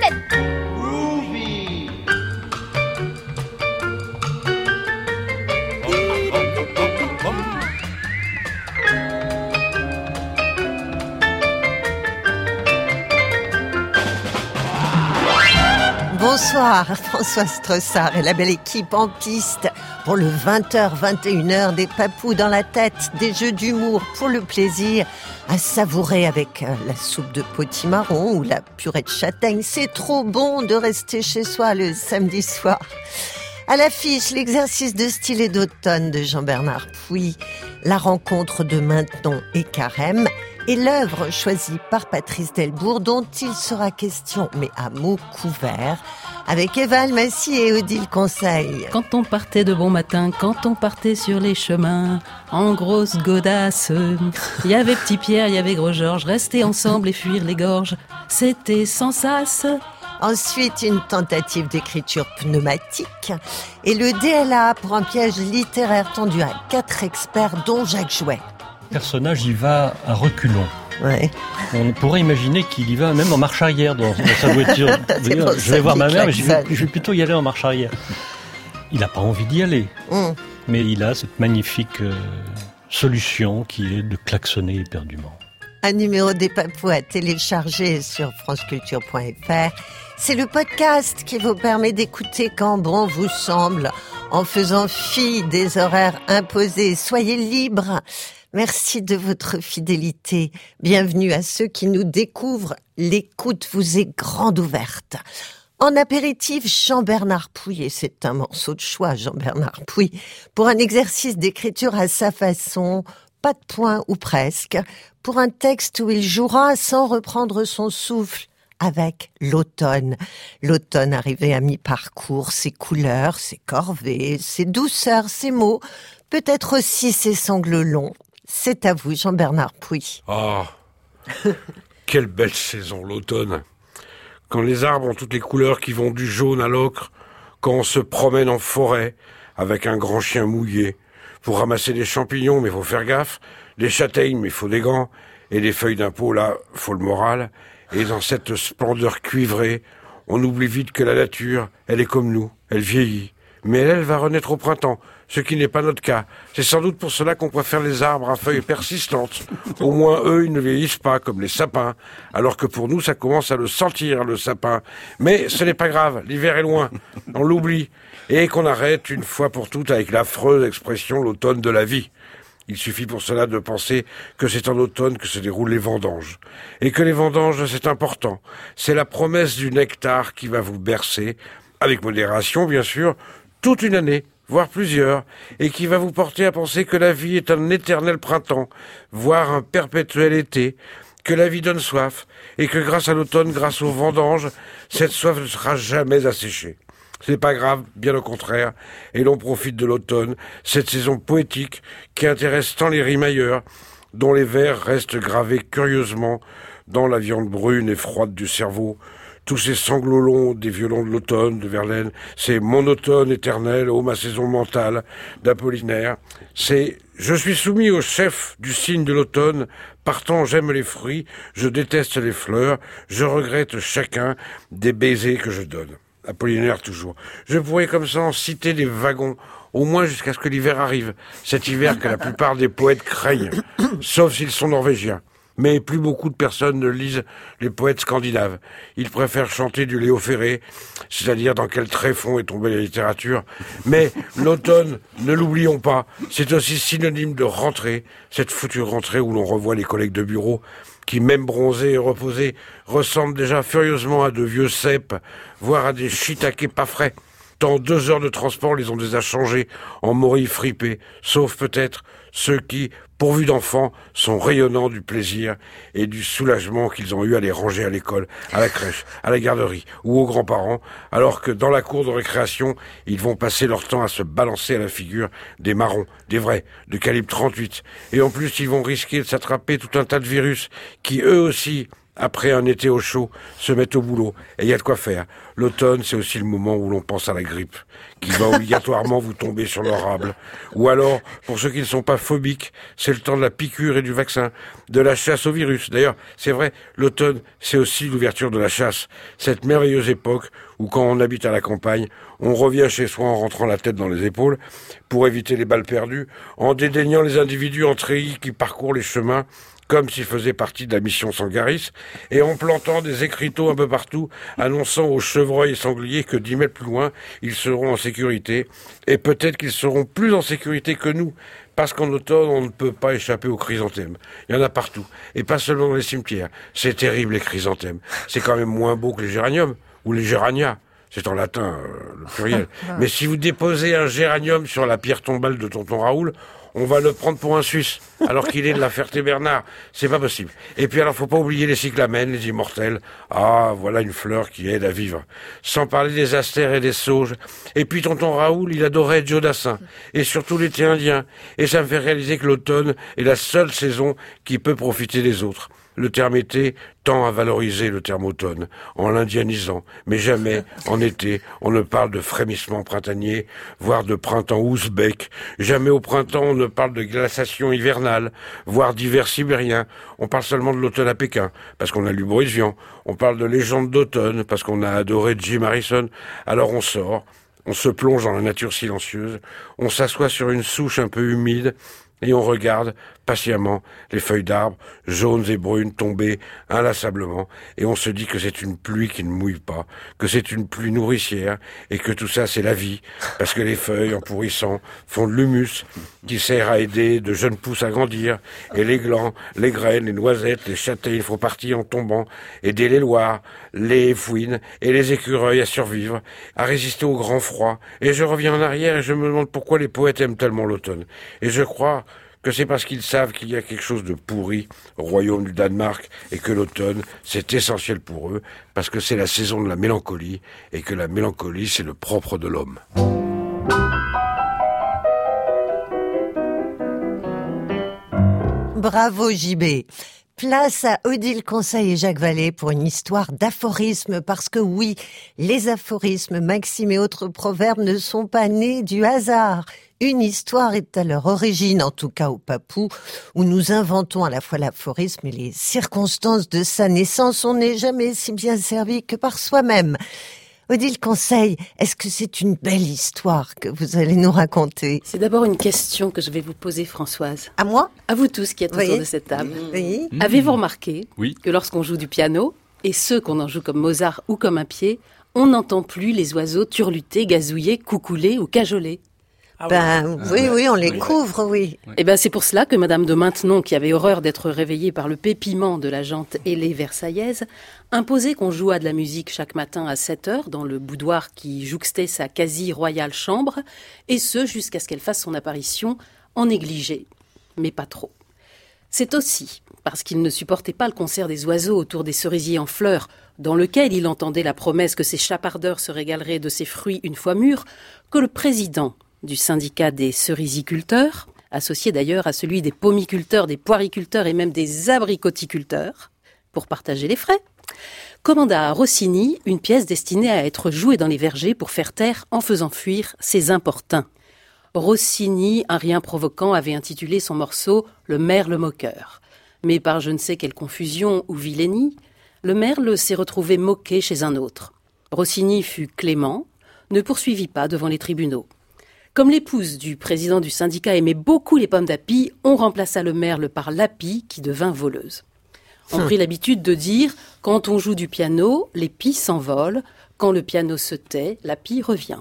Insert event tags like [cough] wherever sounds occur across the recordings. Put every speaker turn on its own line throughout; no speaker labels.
la
François Strossard et la belle équipe en piste pour le 20h, 21h des papous dans la tête, des jeux d'humour pour le plaisir à savourer avec euh, la soupe de potimarron ou la purée de châtaigne. C'est trop bon de rester chez soi le samedi soir. À l'affiche, l'exercice de style et d'automne de Jean-Bernard Pouy, la rencontre de Maintenon et Carême et l'œuvre choisie par Patrice Delbourg dont il sera question, mais à mots couverts, avec Eva Almassi et Odile Conseil.
Quand on partait de bon matin, quand on partait sur les chemins, en grosse godasse, il y avait Petit Pierre, il y avait Gros Georges, rester ensemble et fuir les gorges, c'était sans sas.
Ensuite, une tentative d'écriture pneumatique et le DLA pour un piège littéraire tendu à quatre experts dont Jacques Jouet.
Le personnage y va à reculons.
Ouais.
On pourrait imaginer qu'il y va même en marche arrière dans, dans sa voiture. [laughs] Je vais voir ma mère, mais je vais,
klaxonne.
je vais plutôt y aller en marche arrière. Il n'a pas envie d'y aller,
Hum.
mais il a cette magnifique euh, solution qui est de klaxonner éperdument.
Un numéro des papous à télécharger sur franceculture.fr. C'est le podcast qui vous permet d'écouter quand bon vous semble, en faisant fi des horaires imposés. Soyez libres. Merci de votre fidélité. Bienvenue à ceux qui nous découvrent. L'écoute vous est grande ouverte. En apéritif, Jean-Bernard Pouy, et c'est un morceau de choix, Jean-Bernard Pouy, pour un exercice d'écriture à sa façon, pas de point ou presque, pour un texte où il jouera sans reprendre son souffle avec l'automne. L'automne arrivé à mi-parcours, ses couleurs, ses corvées, ses douceurs, ses mots, peut-être aussi ses sanglots longs. C'est à vous, Jean-Bernard Pouy.
Ah, [laughs] quelle belle saison, l'automne. Quand les arbres ont toutes les couleurs qui vont du jaune à l'ocre, quand on se promène en forêt avec un grand chien mouillé, pour ramasser des champignons, mais faut faire gaffe, des châtaignes, mais faut des gants, et des feuilles d'impôt, là, faut le moral. Et dans cette splendeur cuivrée, on oublie vite que la nature, elle est comme nous, elle vieillit. Mais elle, elle va renaître au printemps, ce qui n'est pas notre cas. C'est sans doute pour cela qu'on préfère les arbres à feuilles persistantes. Au moins, eux, ils ne vieillissent pas comme les sapins, alors que pour nous, ça commence à le sentir, le sapin. Mais ce n'est pas grave, l'hiver est loin, on l'oublie, et qu'on arrête une fois pour toutes avec l'affreuse expression l'automne de la vie. Il suffit pour cela de penser que c'est en automne que se déroulent les vendanges. Et que les vendanges, c'est important. C'est la promesse du nectar qui va vous bercer, avec modération bien sûr, toute une année, voire plusieurs, et qui va vous porter à penser que la vie est un éternel printemps, voire un perpétuel été, que la vie donne soif, et que grâce à l'automne, grâce aux vendanges, cette soif ne sera jamais asséchée. C'est pas grave, bien au contraire, et l'on profite de l'automne, cette saison poétique qui intéresse tant les rimailleurs, dont les vers restent gravés curieusement dans la viande brune et froide du cerveau, tous ces sanglots longs des violons de l'automne de Verlaine, c'est mon automne éternel, ô ma saison mentale d'Apollinaire, c'est je suis soumis au chef du signe de l'automne, partant j'aime les fruits, je déteste les fleurs, je regrette chacun des baisers que je donne. Apollinaire toujours. Je pourrais comme ça en citer des wagons, au moins jusqu'à ce que l'hiver arrive, cet hiver que la plupart des poètes craignent, sauf s'ils sont norvégiens. Mais plus beaucoup de personnes ne lisent les poètes scandinaves. Ils préfèrent chanter du Léo Ferré, c'est-à-dire dans quel tréfonds est tombée la littérature. Mais [laughs] l'automne, ne l'oublions pas, c'est aussi synonyme de rentrée, cette foutue rentrée où l'on revoit les collègues de bureau qui, même bronzés et reposés, ressemblent déjà furieusement à de vieux cèpes, voire à des shiitakes pas frais. Tant deux heures de transport les ont déjà changés en morilles fripés, sauf peut-être ceux qui, pourvus d'enfants, sont rayonnants du plaisir et du soulagement qu'ils ont eu à les ranger à l'école, à la crèche, à la garderie ou aux grands-parents, alors que dans la cour de récréation, ils vont passer leur temps à se balancer à la figure des marrons, des vrais, de calibre 38. Et en plus, ils vont risquer de s'attraper tout un tas de virus qui, eux aussi, après un été au chaud, se mettent au boulot. Et il y a de quoi faire. L'automne, c'est aussi le moment où l'on pense à la grippe, qui va [laughs] obligatoirement vous tomber sur l'orable. Ou alors, pour ceux qui ne sont pas phobiques, c'est le temps de la piqûre et du vaccin, de la chasse au virus. D'ailleurs, c'est vrai, l'automne, c'est aussi l'ouverture de la chasse. Cette merveilleuse époque où quand on habite à la campagne, on revient chez soi en rentrant la tête dans les épaules pour éviter les balles perdues, en dédaignant les individus en treillis qui parcourent les chemins comme s'ils faisaient partie de la mission Sangaris, et en plantant des écriteaux un peu partout, annonçant aux chevreuils et sangliers que dix mètres plus loin, ils seront en sécurité, et peut-être qu'ils seront plus en sécurité que nous, parce qu'en automne, on ne peut pas échapper aux chrysanthèmes. Il y en a partout, et pas seulement dans les cimetières. C'est terrible, les chrysanthèmes. C'est quand même moins beau que les géraniums, ou les géranias. C'est en latin, euh, le pluriel. [laughs] Mais si vous déposez un géranium sur la pierre tombale de tonton Raoul, on va le prendre pour un Suisse, alors qu'il est de la Ferté-Bernard. C'est pas possible. Et puis alors, faut pas oublier les cyclamènes, les immortels. Ah, voilà une fleur qui aide à vivre. Sans parler des astères et des sauges. Et puis tonton Raoul, il adorait Joe Dassin. Et surtout l'été indien. Et ça me fait réaliser que l'automne est la seule saison qui peut profiter des autres. Le terme été tend à valoriser le terme automne, en l'indianisant, mais jamais, [laughs] en été, on ne parle de frémissement printanier, voire de printemps ouzbek. Jamais au printemps on ne parle de glaciation hivernale, voire d'hiver sibérien. On parle seulement de l'automne à Pékin, parce qu'on a lu Boris Vian. On parle de légende d'automne, parce qu'on a adoré Jim Harrison. Alors on sort, on se plonge dans la nature silencieuse, on s'assoit sur une souche un peu humide, et on regarde patiemment les feuilles d'arbres, jaunes et brunes, tomber inlassablement, et on se dit que c'est une pluie qui ne mouille pas, que c'est une pluie nourricière, et que tout ça c'est la vie, parce que les feuilles, en pourrissant, font de l'humus, qui sert à aider de jeunes pousses à grandir, et les glands, les graines, les noisettes, les châtaignes font partie en tombant, aider les loirs, les fouines et les écureuils à survivre, à résister au grand froid, et je reviens en arrière et je me demande pourquoi les poètes aiment tellement l'automne. Et je crois que c'est parce qu'ils savent qu'il y a quelque chose de pourri au royaume du Danemark et que l'automne, c'est essentiel pour eux, parce que c'est la saison de la mélancolie et que la mélancolie, c'est le propre de l'homme.
Bravo JB. Place à Odile Conseil et Jacques Vallée pour une histoire d'aphorismes, parce que oui, les aphorismes, maximes et autres proverbes ne sont pas nés du hasard. Une histoire est à leur origine, en tout cas au Papou, où nous inventons à la fois l'aphorisme et les circonstances de sa naissance. On n'est jamais si bien servi que par soi-même. Odile Conseil, est-ce que c'est une belle histoire que vous allez nous raconter?
C'est d'abord une question que je vais vous poser, Françoise.
À moi?
À vous tous qui êtes autour de cette table.
Oui.
Avez-vous remarqué
Oui.
que lorsqu'on joue du piano, et ceux qu'on en joue comme Mozart ou comme un pied, on n'entend plus les oiseaux turluter, gazouiller, coucouler ou cajoler?
Ben oui, oui, on les couvre, oui.
Eh ben, c'est pour cela que Madame de Maintenon, qui avait horreur d'être réveillée par le pépiment de la jante ailée versaillaise, imposait qu'on jouât de la musique chaque matin à 7 heures dans le boudoir qui jouxtait sa quasi-royale chambre, et ce jusqu'à ce qu'elle fasse son apparition en négligé, mais pas trop. C'est aussi parce qu'il ne supportait pas le concert des oiseaux autour des cerisiers en fleurs, dans lequel il entendait la promesse que ses chapardeurs se régaleraient de ses fruits une fois mûrs, que le président du syndicat des cerisiculteurs, associé d'ailleurs à celui des pommiculteurs, des poiriculteurs et même des abricoticulteurs, pour partager les frais, commanda à Rossini une pièce destinée à être jouée dans les vergers pour faire taire en faisant fuir ces importuns. Rossini, un rien provoquant, avait intitulé son morceau Le merle moqueur. Mais par je ne sais quelle confusion ou vilainie, le merle s'est retrouvé moqué chez un autre. Rossini fut clément, ne poursuivit pas devant les tribunaux. Comme l'épouse du président du syndicat aimait beaucoup les pommes d'api, on remplaça le merle par l'api qui devint voleuse. On prit l'habitude de dire quand on joue du piano, les pies s'envolent, quand le piano se tait, la pie revient.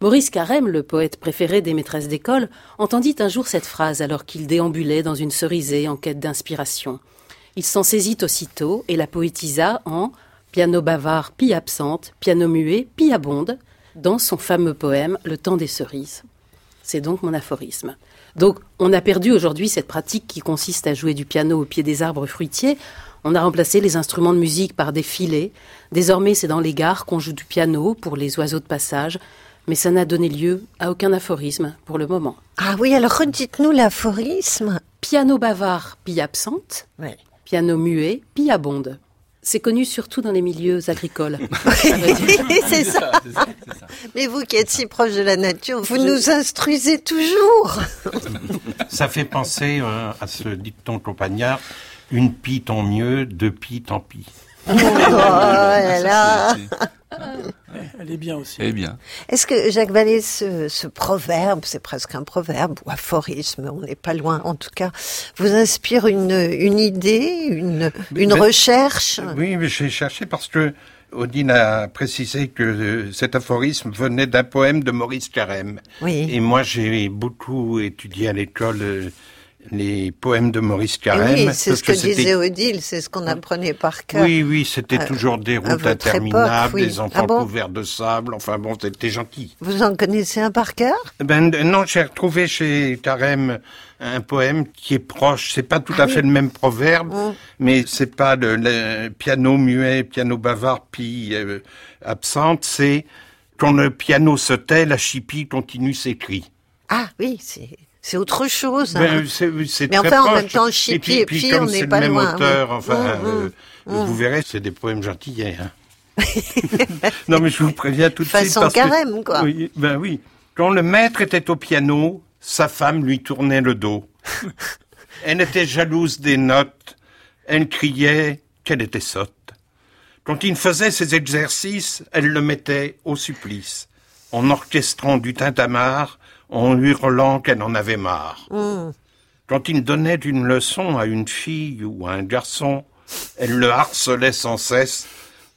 Maurice Carême, le poète préféré des maîtresses d'école, entendit un jour cette phrase alors qu'il déambulait dans une cerisée en quête d'inspiration. Il s'en saisit aussitôt et la poétisa en piano bavard, pie absente, piano muet, pie abonde, dans son fameux poème Le temps des cerises. C'est donc mon aphorisme. Donc, on a perdu aujourd'hui cette pratique qui consiste à jouer du piano au pied des arbres fruitiers. On a remplacé les instruments de musique par des filets. Désormais, c'est dans les gares qu'on joue du piano pour les oiseaux de passage. Mais ça n'a donné lieu à aucun aphorisme pour le moment.
Ah oui, alors redites-nous l'aphorisme.
Piano bavard, pie absente. Piano muet, pie abonde. C'est connu surtout dans les milieux agricoles.
c'est ça. Mais vous qui êtes si proche de la nature, vous nous instruisez toujours.
Ça fait penser euh, à ce dicton campagnard une pie tant mieux, deux pies tant pis.
Oh là là.
Elle est bien aussi.
Eh bien.
Est-ce que Jacques Vallée, ce, ce proverbe, c'est presque un proverbe ou aphorisme, on n'est pas loin en tout cas, vous inspire une, une idée, une, une
Ben,
recherche?
Oui, mais j'ai cherché parce que Odile a précisé que euh, cet aphorisme venait d'un poème de Maurice Carême.
Oui.
Et moi, j'ai beaucoup étudié à l'école euh, les poèmes de Maurice Carême.
oui, c'est ce que, disait Odile, c'est ce qu'on apprenait par cœur.
Oui, oui, c'était
à-
toujours des routes interminables,
époque, oui.
des enfants
Ah bon
couverts de sable. Enfin bon, c'était gentil.
Vous en connaissez un par cœur?
Ben euh, non, j'ai retrouvé chez Carême un poème qui est proche. C'est pas tout à fait le même proverbe,
Mm.
mais c'est pas le, le piano muet, piano bavard, puis euh, absente. C'est quand le piano se tait, la chipie continue ses cris.
Ah oui, c'est c'est autre chose. hein. Mais
très
enfin, en même temps,
et
chipie
puis,
et
puis comme
on n'est
c'est le
pas
même
loin,
auteur,
oui.
enfin,
Mm,
euh,
mm,
vous verrez, c'est des poèmes gentillets. Hein. [laughs] non, mais je vous préviens tout de suite.
Façon
parce que-
Carême, quoi.
Oui, ben oui. Quand le maître était au piano, sa femme lui tournait le dos. [laughs] Elle était jalouse des notes. Elle criait qu'elle était sotte. Quand il faisait ses exercices, elle le mettait au supplice, en orchestrant du tintamarre, en hurlant qu'elle en avait marre.
mm.
Quand il donnait une leçon à une fille ou à un garçon, elle le harcelait sans cesse.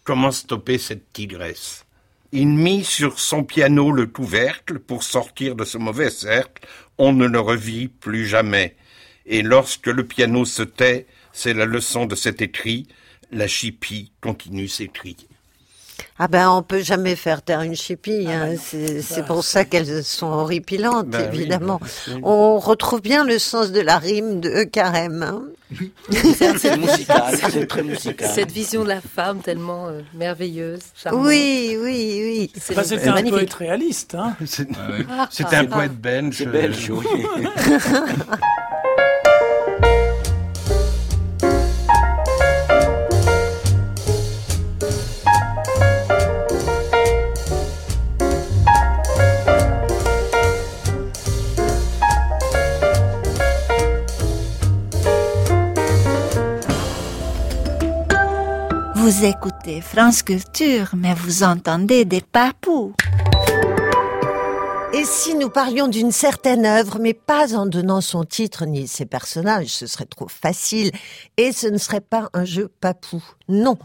Comment stopper cette tigresse? Il mit sur son piano le couvercle pour sortir de ce mauvais cercle. On ne le revit plus jamais. Et lorsque le piano se tait, c'est la leçon de cet écrit. La chipie continue ses cris.
Ah ben, on peut jamais faire taire une chipie. hein. C'est c'est pour ça qu'elles sont horripilantes,
Ben
évidemment.
ben, oui.
On retrouve bien le sens de la rime de Carême. hein.
C'est [laughs] musical, c'est très musical.
Cette vision de la femme tellement euh, merveilleuse, charmante.
Oui, oui, oui.
C'est
Enfin, c'était un
magnifique.
poète réaliste. Hein.
C'est-
Ah
C'était un poète belge.
C'est belge, oui. [laughs] [laughs]
Vous écoutez France Culture, mais vous entendez des papous.
Et si nous parlions d'une certaine œuvre, mais pas en donnant son titre ni ses personnages, ce serait trop facile, et ce ne serait pas un jeu papou. Non.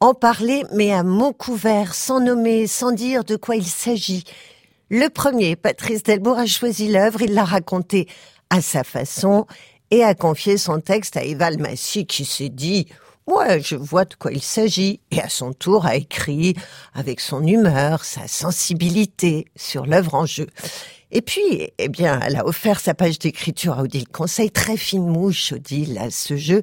En parler, mais à mots couverts, sans nommer, sans dire de quoi il s'agit. Le premier, Patrice Delbourg, a choisi l'œuvre, il l'a racontée à sa façon, et a confié son texte à Eval Massy, qui s'est dit Ouais, je vois de quoi il s'agit, et à son tour a écrit avec son humeur, sa sensibilité sur l'œuvre en jeu. Et puis, eh bien, elle a offert sa page d'écriture à Odile Conseil, très fine mouche, Odile, à ce jeu,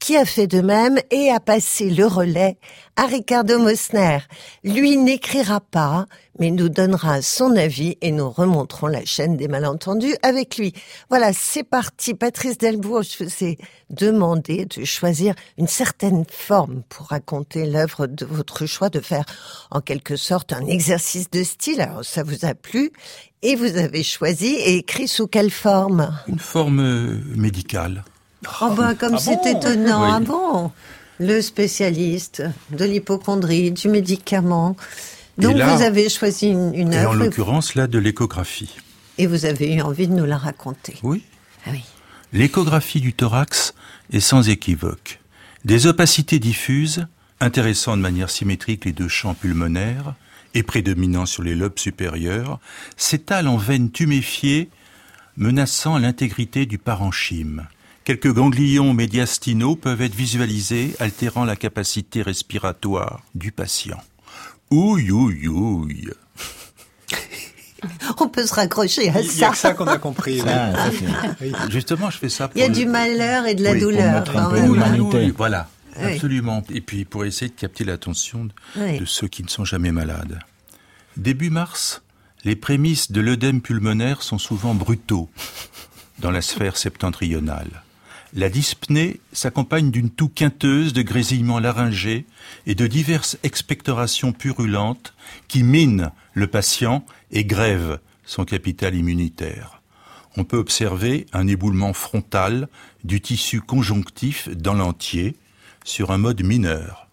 qui a fait de même et a passé le relais à Ricardo Mosner. Lui n'écrira pas, mais nous donnera son avis et nous remonterons la chaîne des malentendus avec lui. Voilà, c'est parti. Patrice Delbourg, je vous ai demandé de choisir une certaine forme pour raconter l'œuvre de votre choix, de faire en quelque sorte un exercice de style. Alors, ça vous a plu et vous avez choisi et écrit sous quelle forme?
Une forme euh, médicale.
Oh bah comme
Ah
c'est
bon
étonnant,
Oui.
ah bon Le spécialiste de l'hypochondrie, du médicament. Donc
là-
vous avez choisi une, une
Et en l'occurrence, là, de l'échographie.
et vous avez eu envie de nous la raconter.
Oui.
Ah oui.
L'échographie du thorax est sans équivoque. Des opacités diffuses, intéressant de manière symétrique les deux champs pulmonaires et prédominant sur les lobes supérieurs, s'étalent en veines tuméfiées, menaçant l'intégrité du parenchyme. Quelques ganglions médiastinaux peuvent être visualisés, altérant la capacité respiratoire du patient. Ouille, ouille, ouille.
On peut se raccrocher à
Il a
ça.
que ça qu'on a compris. oui. Oui.
Justement, je fais ça pour
Il y a
le-
du malheur et de la
Oui, pour
douleur même.
Oui,
hein.
l'humanité.
oui, voilà,
Oui.
absolument. Et puis pour essayer de capter l'attention de,
Oui.
de ceux qui ne sont jamais malades. Début mars, les prémices de l'œdème pulmonaire sont souvent brutaux dans la sphère septentrionale. La dyspnée s'accompagne d'une toux quinteuse, de grésillements laryngés et de diverses expectorations purulentes qui minent le patient et grèvent son capital immunitaire. On peut observer un éboulement frontal du tissu conjonctif dans l'entier sur un mode mineur.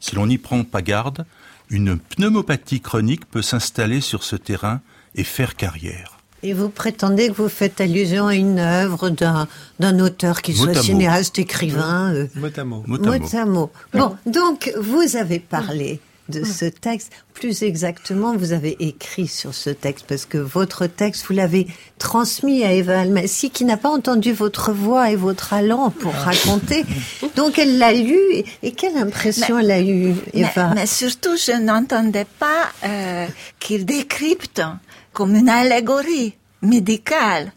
Si l'on n'y prend pas garde, une pneumopathie chronique peut s'installer sur ce terrain et faire carrière.
Et vous prétendez que vous faites allusion à une œuvre d'un, d'un auteur qui soit cinéaste, écrivain. euh,
Mot à mot.
Mot à mot.
mot à mot. Bon, donc vous avez parlé de ce texte. Plus exactement, vous avez écrit sur ce texte parce que votre texte, vous l'avez transmis à Eva Almassi qui n'a pas entendu votre voix et votre allant pour raconter. Donc elle l'a lu et, et quelle impression elle a eue,
Mais,
Eva?
mais surtout, je n'entendais pas euh, qu'il décrypte comme une allégorie médicale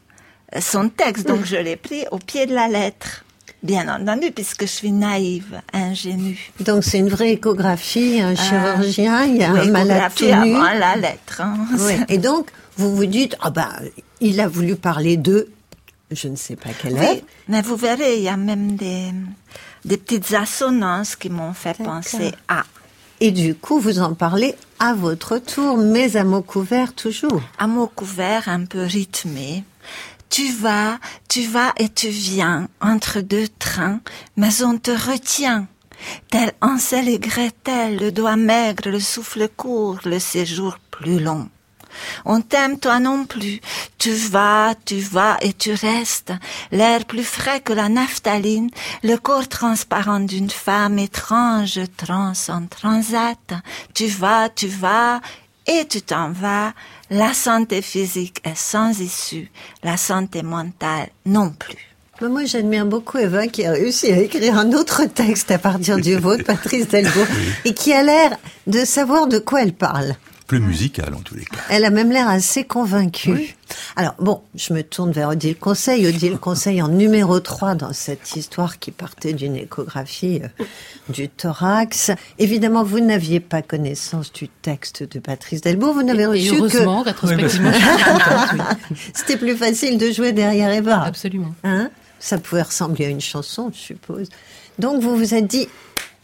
son texte, donc je l'ai pris au pied de la lettre. Bien entendu, puisque je suis naïve, ingénue.
Donc c'est une vraie échographie, un chirurgien, il y a un malade tout nu.
avant la lettre. hein.
Oui. Et donc, vous vous dites, ah bah, il a voulu parler de, je ne sais pas quelle
Oui,
œuvre.
mais vous verrez, il y a même des, des petites assonances qui m'ont fait penser à.
Et du coup, vous en parlez à votre tour, mais à mots couverts toujours.
à mots couverts un peu rythmé. Tu vas, tu vas et tu viens entre deux trains, mais on te retient. Tel Ansel et Gretel, le doigt maigre, le souffle court, le séjour plus long. On t'aime toi non plus. Tu vas, tu vas et tu restes. L'air plus frais que la naphtaline, le corps transparent d'une femme étrange, trans en transat. Tu vas, tu vas et tu t'en vas. La santé physique est sans issue, la santé mentale non plus.
Moi, j'admire beaucoup Eva qui a réussi à écrire un autre texte à partir du vôtre, Patrice Delvaux, [laughs] et qui a l'air de savoir de quoi elle parle.
Plus musical en tous les cas.
Elle a même l'air assez convaincue. Alors, bon, je me tourne vers Odile Conseil. Odile [laughs] Conseil en numéro 3 dans cette histoire qui partait d'une échographie euh, du thorax. Évidemment, vous n'aviez pas connaissance du texte de Patrice Delbourg. Vous n'avez reçu
heureusement,
que...
rétrospectivement. [laughs]
C'était plus facile de jouer derrière Eva.
Absolument.
Hein? Ça pouvait ressembler à une chanson, je suppose. Donc, vous vous êtes dit,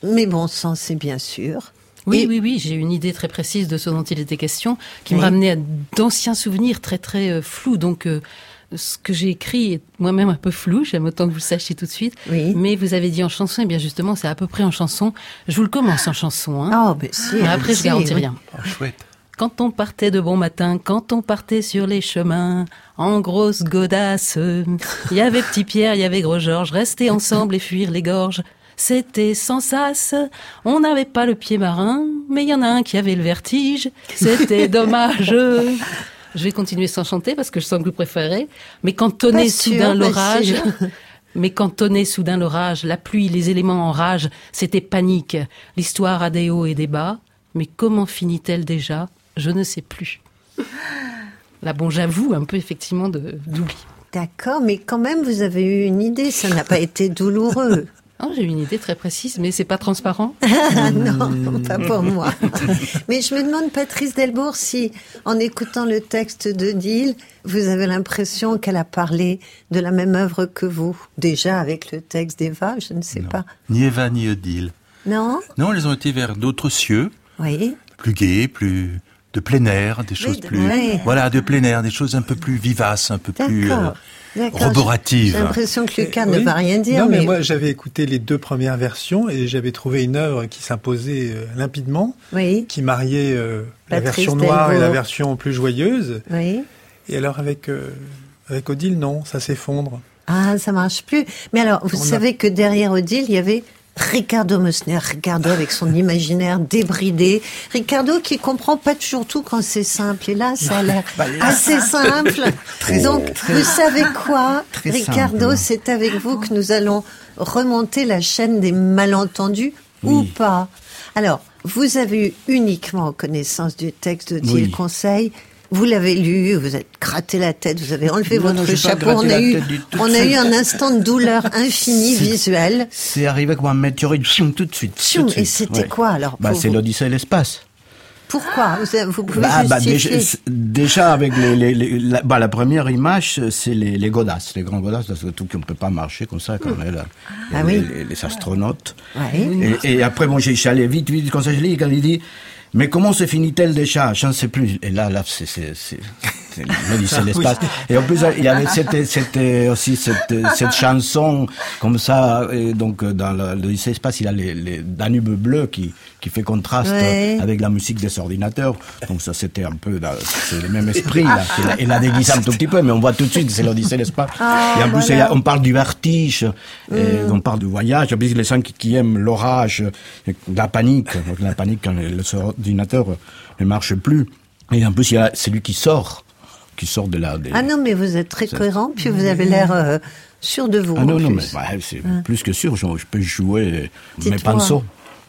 mais bon sang, c'est bien sûr.
Oui,
Et-
oui, oui, j'ai une idée très précise de ce dont il était question, qui
Oui.
me ramenait à d'anciens souvenirs très très euh, flous. Donc, euh, ce que j'ai écrit est moi-même un peu flou. J'aime autant que vous le sachiez tout de suite.
Oui.
Mais vous avez dit en chanson, et bien justement, c'est à peu près en chanson. Je vous le commence en chanson. Hein.
Oh, mais si.
Mais après, je garantis
oui.
rien.
Oh, chouette.
Quand on partait de bon matin, quand on partait sur les chemins, en grosse godasse, il y avait petit Pierre, il y avait gros Georges, rester ensemble et fuir les gorges. C'était sans sas, on n'avait pas le pied marin, mais il y en a un qui avait le vertige, c'était [laughs] dommage. Je vais continuer sans chanter parce que je sens que vous préférez. Mais quand tonnait soudain l'orage, [laughs] mais quand tonnait soudain l'orage, la pluie, les éléments en rage, c'était panique. L'histoire a des hauts et des bas, mais comment finit-elle déjà? Je ne sais plus. Là, bon, j'avoue un peu effectivement de- d'oubli.
D'accord, mais quand même, vous avez eu une idée. Ça n'a pas été douloureux.
Ah, J'ai une idée très précise, mais c'est pas transparent.
Ah [laughs] non, pas pour moi. [laughs] Mais je me demande, Patrice Delbourg, si en écoutant le texte de vous avez l'impression qu'elle a parlé de la même œuvre que vous. Déjà avec le texte d'Eva, je ne sais
Non.
pas.
Ni Eva ni Odile.
Non?
Non, elles ont été vers d'autres cieux,
Oui.
plus gais, plus de plein air, des choses plus, voilà, de plein air, des choses un peu plus vivaces, un peu plus euh, roboratives.
J'ai l'impression que Lucas ne
oui.
va rien dire.
Non, mais,
mais
moi, j'avais écouté les deux premières versions et j'avais trouvé une œuvre qui s'imposait euh, limpidement,
Oui,
qui mariait euh, la version noire et la version plus joyeuse.
oui.
Et alors, avec, euh, avec Odile, non, ça s'effondre.
Ah, ça marche plus. Mais alors, vous
On a-
savez que derrière Odile, il y avait Ricardo Mosner. Ricardo avec son [laughs] imaginaire débridé. Ricardo qui comprend pas toujours tout quand c'est simple. Et là, ça a l'air
Bah,
assez simple. [laughs] Donc, vous savez quoi, Ricardo, c'est avec vous que nous allons remonter la chaîne des malentendus ou pas. Alors, vous avez eu uniquement connaissance du texte de
Oui.
Conseil. Vous l'avez lu, vous êtes gratté la tête, vous avez enlevé
Non,
votre chapeau. On a eu, on a eu un instant de douleur [laughs] infinie visuelle.
C'est arrivé comme un météorite, tout de suite. tout de
et
suite,
c'était
ouais.
quoi alors
bah, C'est l'Odyssée et l'espace.
Pourquoi vous, vous pouvez
Bah, bah, déjà, avec les, les, les- la, bah, la première image, c'est les, godasses, les grands godasses, parce que tout qu'on peut pas marcher comme ça est là.
Ah
les,
oui.
les, les astronautes.
Ouais.
Et, et après, bon, allé vite, vite, quand ça, je lis, quand il dit, mais comment se finit-elle déjà? Je ne sais plus. Et là, là, c'est, c'est, l'espace. [laughs] Et en plus, il y avait cette, cette, aussi cette, cette chanson comme ça. Et donc, dans le, le lycée espace, il y a les, les Danube bleu qui, qui fait contraste
Ouais.
avec la musique des ordinateurs. Donc ça, c'était un peu, dans- c'est le même esprit. Là. Il a- Il a déguisé un tout petit peu, mais on voit tout de suite que c'est l'Odyssée l'espace.
Ah,
et en plus,
voilà.
on parle du vertige, et
Mm.
on parle du voyage. En plus, les gens qui, qui aiment l'orage, et la panique, la panique quand le, le ordinateur ne marche plus. Et en plus, il y a celui qui sort, qui sort de la. des-
Ah non, mais vous êtes très cohérent, puis vous avez l'air euh, sûr de vous.
Ah non, non, mais ouais, c'est
Hein.
plus que sûr, je, je peux jouer mes pinceaux.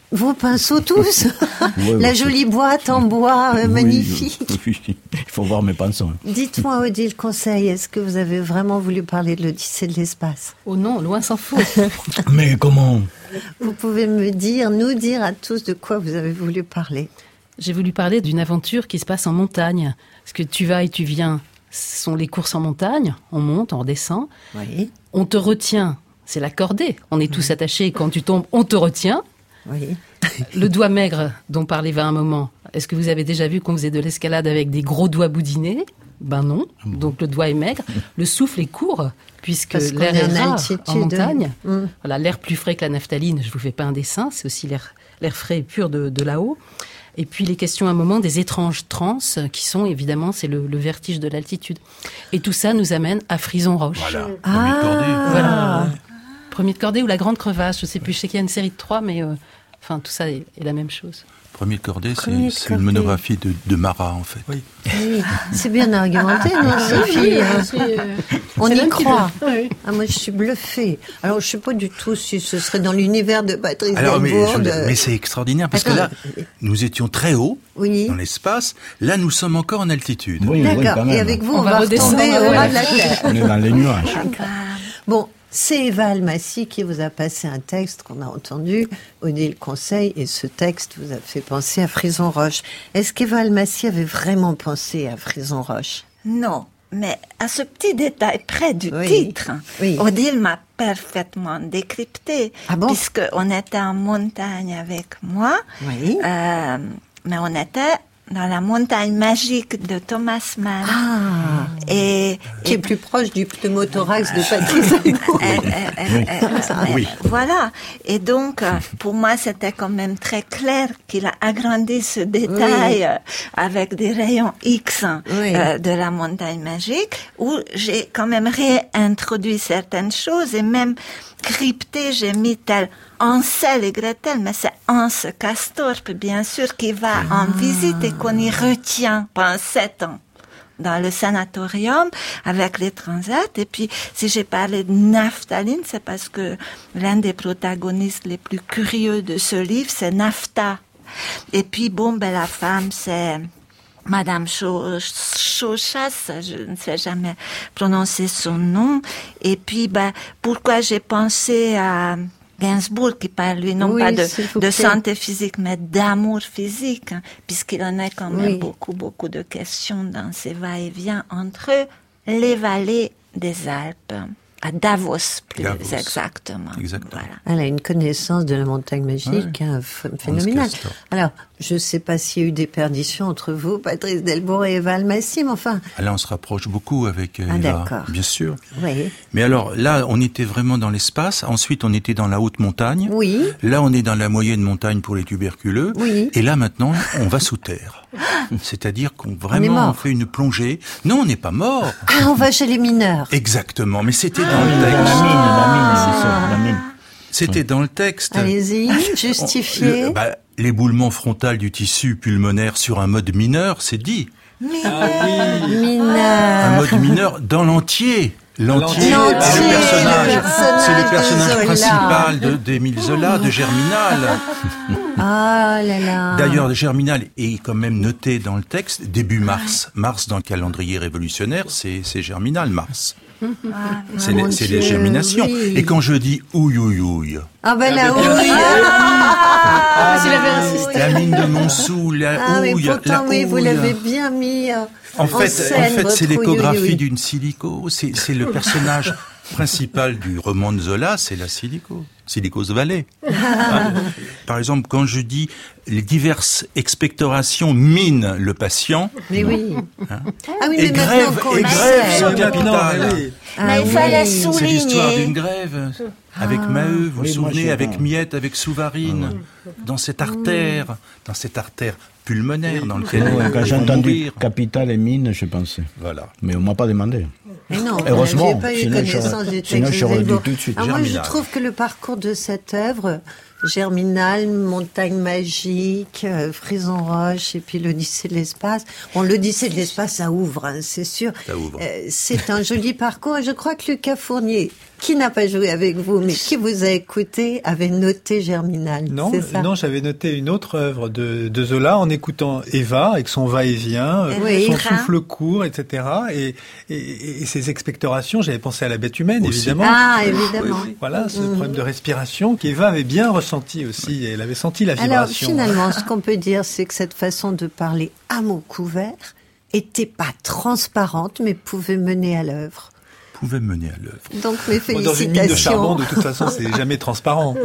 Vos pinceaux tous [laughs]
Ouais, [laughs]
La
ouais,
jolie boîte en bois, euh,
Oui,
magnifique.
oui, il faut voir mes pinceaux. hein.
Dites-moi, Odile Conseil, est-ce que vous avez vraiment voulu parler de l'Odyssée de l'espace?
Oh non, loin s'en faut. [laughs]
Mais comment?
Vous pouvez me dire, nous dire à tous de quoi vous avez voulu parler.
J'ai voulu parler d'une aventure qui se passe en montagne. Parce que tu vas et tu viens, ce sont les courses en montagne. On monte, on redescend.
Oui,
On te retient, c'est la cordée. On est tous attachés. Quand tu tombes, on te retient.
oui.
Le doigt maigre dont parlait va un moment. Est-ce que vous avez déjà vu qu'on faisait de l'escalade avec des gros doigts boudinés? Ben non. Donc le doigt est maigre. Le souffle est court puisque l'air
est
rare
altitude.
en montagne.
Mm.
Voilà, l'air plus frais que la naphtaline. Je vous fais pas un dessin. C'est aussi l'air l'air frais et pur de, de là-haut. Et puis les questions à un moment des étranges trans qui sont évidemment c'est le, le vertige de l'altitude. Et tout ça nous amène à Frison Roche.
Voilà, premier
Ah.
cordée.
Voilà. Premier de cordée ou la grande crevasse, je sais plus. Je sais qu'il y a une série de trois, mais euh, enfin tout ça est, est la même chose.
Premier de cordée, c'est une monographie de, de Marat, en fait.
Oui.
Oui, c'est bien argumenté, non, Sophie hein On y croit. Ah, moi, je suis bluffée. Alors, je sais pas du tout si ce serait dans l'univers de Patrice
Alors, mais,
de-
c'est extraordinaire parce que là, nous étions très haut
Oui.
dans l'espace. Là, nous sommes encore en altitude.
D'accord. Et avec vous, on,
On
va,
va
retomber
redescendre,
au ras de la terre.
On est dans les nuages.
Bon, c'est Eva Almassi qui vous a passé un texte qu'on a entendu, Odile Conseil, et ce texte vous a fait penser à Frison Roche. Est-ce qu'Eva Almassi avait vraiment pensé à Frison Roche?
Non, mais à ce petit détail près du
Oui.
titre,
Oui.
Odile m'a parfaitement décrypté,
Ah bon?
puisqu'on était en montagne avec moi,
Oui.
euh, mais on était dans la montagne magique de Thomas Mann.
Ah,
Et,
qui est plus proche du pneumothorax de Patrice
elle- elle- mais
Oui.
Voilà. Et donc, euh, pour moi, c'était quand même très clair qu'il a agrandi ce détail
Oui.
euh, avec des rayons X
Oui.
euh, de la montagne magique, où j'ai quand même réintroduit certaines choses et même crypté, j'ai mis tel Ansel et Gretel, mais c'est Hans Castorp, bien sûr, qui va en visite et qu'on y retient pendant sept ans dans le sanatorium avec les transats. Et puis, si j'ai parlé de naphtaline, c'est parce que l'un des protagonistes les plus curieux de ce livre, c'est Nafta. Et puis, bon, ben, la femme, c'est Madame Chau- Chauchas, je ne sais jamais prononcer son nom. Et puis, ben, pourquoi j'ai pensé à Gainsbourg qui parle, lui, non
Oui,
pas de, santé physique, mais d'amour physique, hein, puisqu'il en a quand même
Oui.
beaucoup, beaucoup de questions dans ses va-et-vient entre les vallées des Alpes, à Davos, plus
Davos.
exactement.
Exactement.
Voilà.
Elle a une connaissance de la montagne magique hein, ph- phénoménale. Alors, je ne sais pas s'il y a eu des perditions entre vous, Patrice Delbourg et Eva Almassi, mais enfin,
Ah, Là, on se rapproche beaucoup avec
Ah,
Eva,
d'accord.
bien sûr.
oui.
Mais alors, là, on était vraiment dans l'espace. Ensuite, on était dans la haute montagne.
Oui.
Là, on est dans la moyenne montagne pour les tuberculeux.
Oui.
Et là, maintenant, on va sous terre. [laughs] C'est-à-dire qu'on vraiment on fait une plongée. Non, on n'est pas mort.
Ah, on va chez les mineurs.
Exactement. Mais c'était dans le
mine,
texte.
la mine, c'est ça, la mine.
C'était dans le texte.
Allez-y, [laughs] justifiez.
le- bah, L'éboulement frontal du tissu pulmonaire sur un mode mineur, c'est dit. Un
Mineurs.
mode mineur dans l'entier. L'entier,
L'entier,
c'est le personnage,
personnage
c'est le
de
personnage principal de- d'Émile Zola, de Germinal.
Ah là là.
D'ailleurs, Germinal est quand même noté dans le texte début mars. Mars dans le calendrier révolutionnaire, c'est c'est Germinal, mars.
Ah,
C'est les, les germinations.
oui.
Et quand je dis ouille, ouille, ouille,
Ah ben la
Ah,
houille
Ah, insisté.
la mine de Montsou, la
Ah mais pourtant
la
oui, vous l'avez bien mis euh,
En fait,
scène,
en fait, c'est
ouille,
l'échographie
ouille, ouille.
d'une silico. C'est c'est le personnage principal du roman de Zola, c'est la silico. Silicos Valley. Hein Par exemple, quand je dis les diverses expectorations minent le patient,
Mais oui.
Hein
Ah oui,
et
mais
grève, et grève son capital.
oui.
Ah
il
oui.
fallait
C'est l'histoire d'une grève avec Maheu, vous vous
Oui,
souvenez, avec Miette, avec Souvarine, dans cette artère, dans cette artère pulmonaire dans ils
Quand j'ai entendu
mourir.
capital et mine, je pensais.
Voilà.
Mais on m'a pas demandé.
Mais non,
Heureusement,
j'ai pas eu connaissance
j'aurais-
du
sinon
texte.
j'aurais
de
dit
Zemmour.
tout de suite,
moi, je trouve que le parcours de cette œuvre, Germinal, Montagne magique, euh, Frison Roche et puis l'Odyssée de l'espace. Bon, l'Odyssée de l'espace, ça ouvre, hein, c'est sûr.
Ça ouvre.
Euh, c'est un joli parcours et je crois que Lucas Fournier, qui n'a pas joué avec vous, mais qui vous a écouté, avait noté Germinal.
Non,
ça?
non, j'avais noté une autre œuvre de, de Zola en écoutant Eva avec son va-et-vient, euh,
Oui.
son souffle court, etc. Et, et, et ses expectorations, j'avais pensé à la bête humaine,
Aussi.
évidemment.
Ah, évidemment.
Voilà, ce problème de respiration qu'Eva avait bien ressenti aussi. Elle avait senti la vibration.
Alors finalement, ce qu'on peut dire, c'est que cette façon de parler à mots couverts était pas transparente, mais pouvait mener à l'œuvre.
Pouvait mener à l'œuvre.
Donc mes
Bon, dans une mine de charbon,
félicitations.
de toute façon, c'est jamais transparent.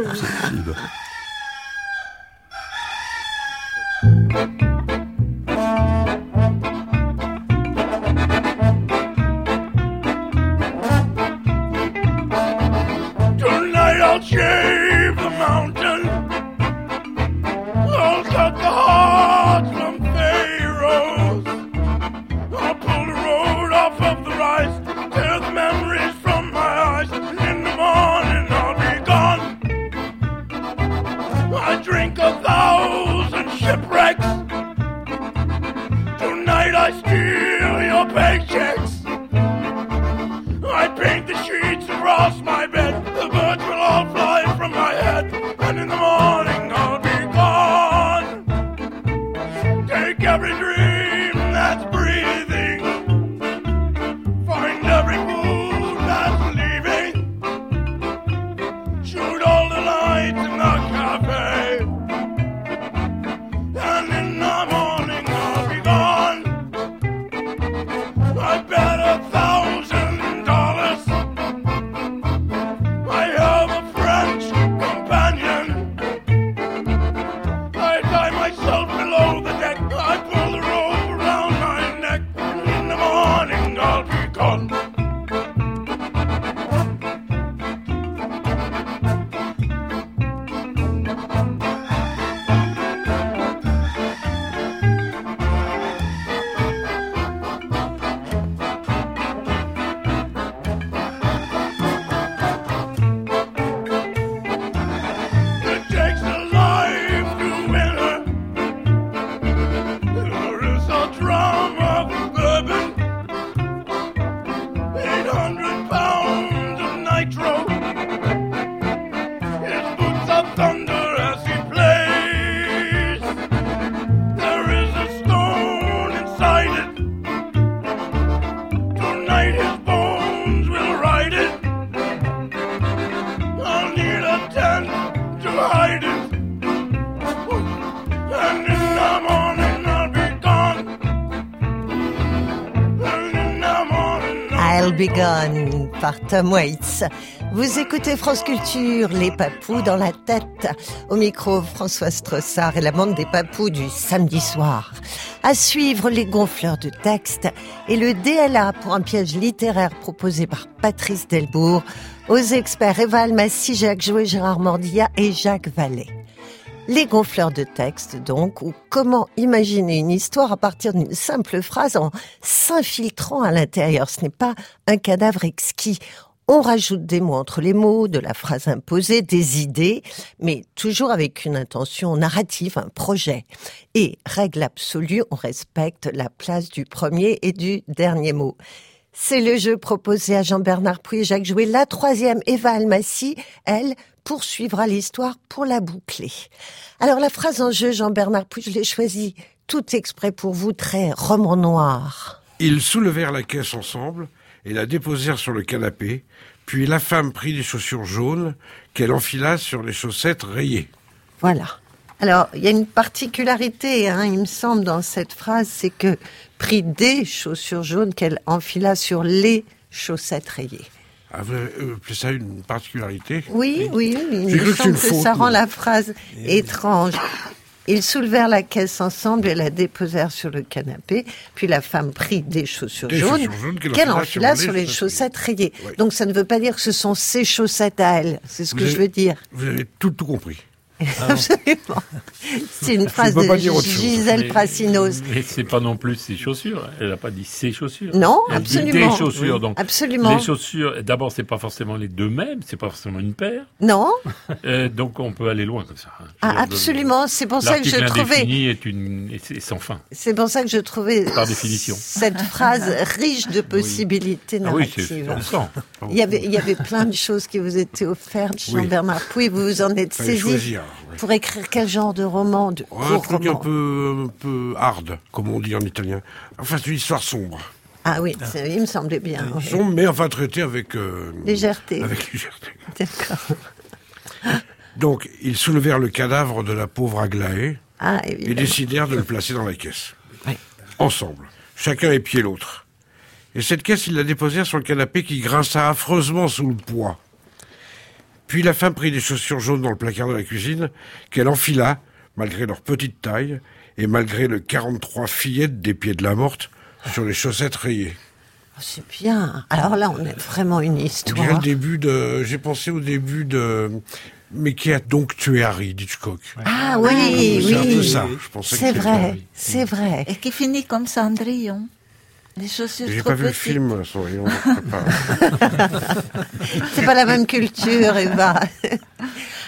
Jackson. Vous écoutez France Culture, les papous dans la tête. Au micro, François Strossard et la bande des papous du samedi soir. À suivre les gonfleurs de texte et le DLA pour un piège littéraire proposé par Patrice Delbourg aux experts Eva Almassi, Jacques Jouet, Gérard Mordilla et Jacques Vallée. Les gonfleurs de texte, donc, ou comment imaginer une histoire à partir d'une simple phrase en s'infiltrant à l'intérieur. Ce n'est pas un cadavre exquis. On rajoute des mots entre les mots, de la phrase imposée, des idées, mais toujours avec une intention narrative, un projet. Et, règle absolue, on respecte la place du premier et du dernier mot. C'est le jeu proposé à Jean-Bernard Puy et Jacques Jouet. La troisième, Eva Almassi, elle, poursuivra l'histoire pour la boucler. Alors la phrase en jeu, Jean-Bernard Puy, je l'ai choisie tout exprès pour vous, très roman noir.
Ils soulevèrent la caisse ensemble et la déposèrent sur le canapé, puis la femme prit des chaussures jaunes qu'elle enfila sur les chaussettes rayées.
Voilà. Alors, il y a une particularité, hein, il me semble, dans cette phrase, c'est que prit des chaussures jaunes qu'elle enfila sur les chaussettes rayées.
Avez euh, ça une particularité
Oui, oui, oui. Il
J'ai
me
cru que
que
faute,
ça rend la phrase étrange. Ils soulevèrent la caisse ensemble et la déposèrent sur le canapé. Puis la femme prit des chaussures
Des
jaunes
qu'elle
qu'elle
enfila sur
sur les
chaussettes
rayées.
Ouais.
Donc ça ne veut pas dire que ce sont ses chaussettes à elle. C'est ce
Vous
que je veux dire.
Vous avez tout, tout compris.
Absolument. C'est une phrase de. Gisèle Prassinos.
Mais c'est pas non plus ses chaussures. Elle n'a pas dit ses chaussures.
Non,
Elle dit
absolument.
Des chaussures.
Oui,
Donc,
absolument.
Les chaussures, d'abord, c'est pas forcément les deux mêmes, c'est pas forcément une paire.
Non [laughs]
Euh, donc, on peut aller loin comme ça.
Ah, absolument. C'est pour ça que je trouvais.
est une, est- c'est sans fin.
C'est pour ça que je trouvais
Par définition.
cette phrase riche de possibilités
Ah oui, c'est
narratives.
on sent.
il, y avait, il y avait plein de choses qui vous étaient offertes, Jean-Bernard Pouy. Vous vous en êtes saisi. Pour écrire quel genre de roman, de
Ouais, un truc un
roman
peu, un peu hard, comme on dit en italien. Enfin, c'est une histoire sombre.
Ah oui, il me semblait bien. oui.
Sombre, mais enfin traitée avec... euh,
Légèreté.
Avec légèreté. [laughs]
D'accord.
Donc, ils soulevèrent le cadavre de la pauvre Aglaé
Ah,
et décidèrent de le placer dans la caisse. Ensemble. Chacun épiait l'autre. Et cette caisse, ils la déposèrent sur le canapé qui grinça affreusement sous le poids. Puis la femme prit des chaussures jaunes dans le placard de la cuisine, qu'elle enfila, malgré leur petite taille, et malgré le 43 fillettes des pieds de la morte, sur les chaussettes rayées.
Oh, c'est bien. Alors là, on a vraiment une histoire.
le début de... J'ai pensé au début de... Mais qui a donc tué Harry d'Hitchcock
Ah oui,
C'est un peu
oui.
ça. Je pensais que
C'est
c'était
vrai, c'est vrai.
Et qui finit comme Cendrillon. Les chaussures
J'ai pas vu le film, [laughs] pas.
C'est pas la même culture, Eva.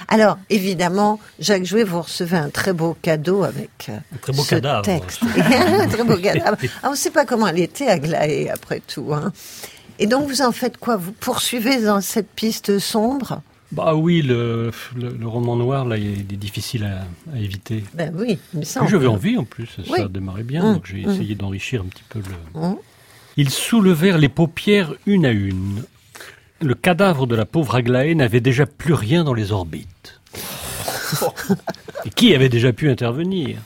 Alors, évidemment, Jacques Jouet, vous recevez un très beau cadeau avec euh,
très beau
ce
cadavre.
texte. [laughs] un très beau cadavre. Ah, on ne sait pas comment elle était, Aglaé, après tout. Hein. Et donc, vous en faites quoi? Vous poursuivez dans cette piste sombre?
Bah oui, le, le, le roman noir, là, il est, il est difficile à, à éviter.
Ben oui,
Puis
semble.
J'avais envie en plus, ça
Oui.
démarrait bien,
Mmh,
donc j'ai
mmh.
essayé d'enrichir un petit peu le.
Mmh.
Ils soulevèrent les paupières une à une. Le cadavre de la pauvre Aglaé n'avait déjà plus rien dans les orbites. [laughs] Et qui avait déjà pu intervenir?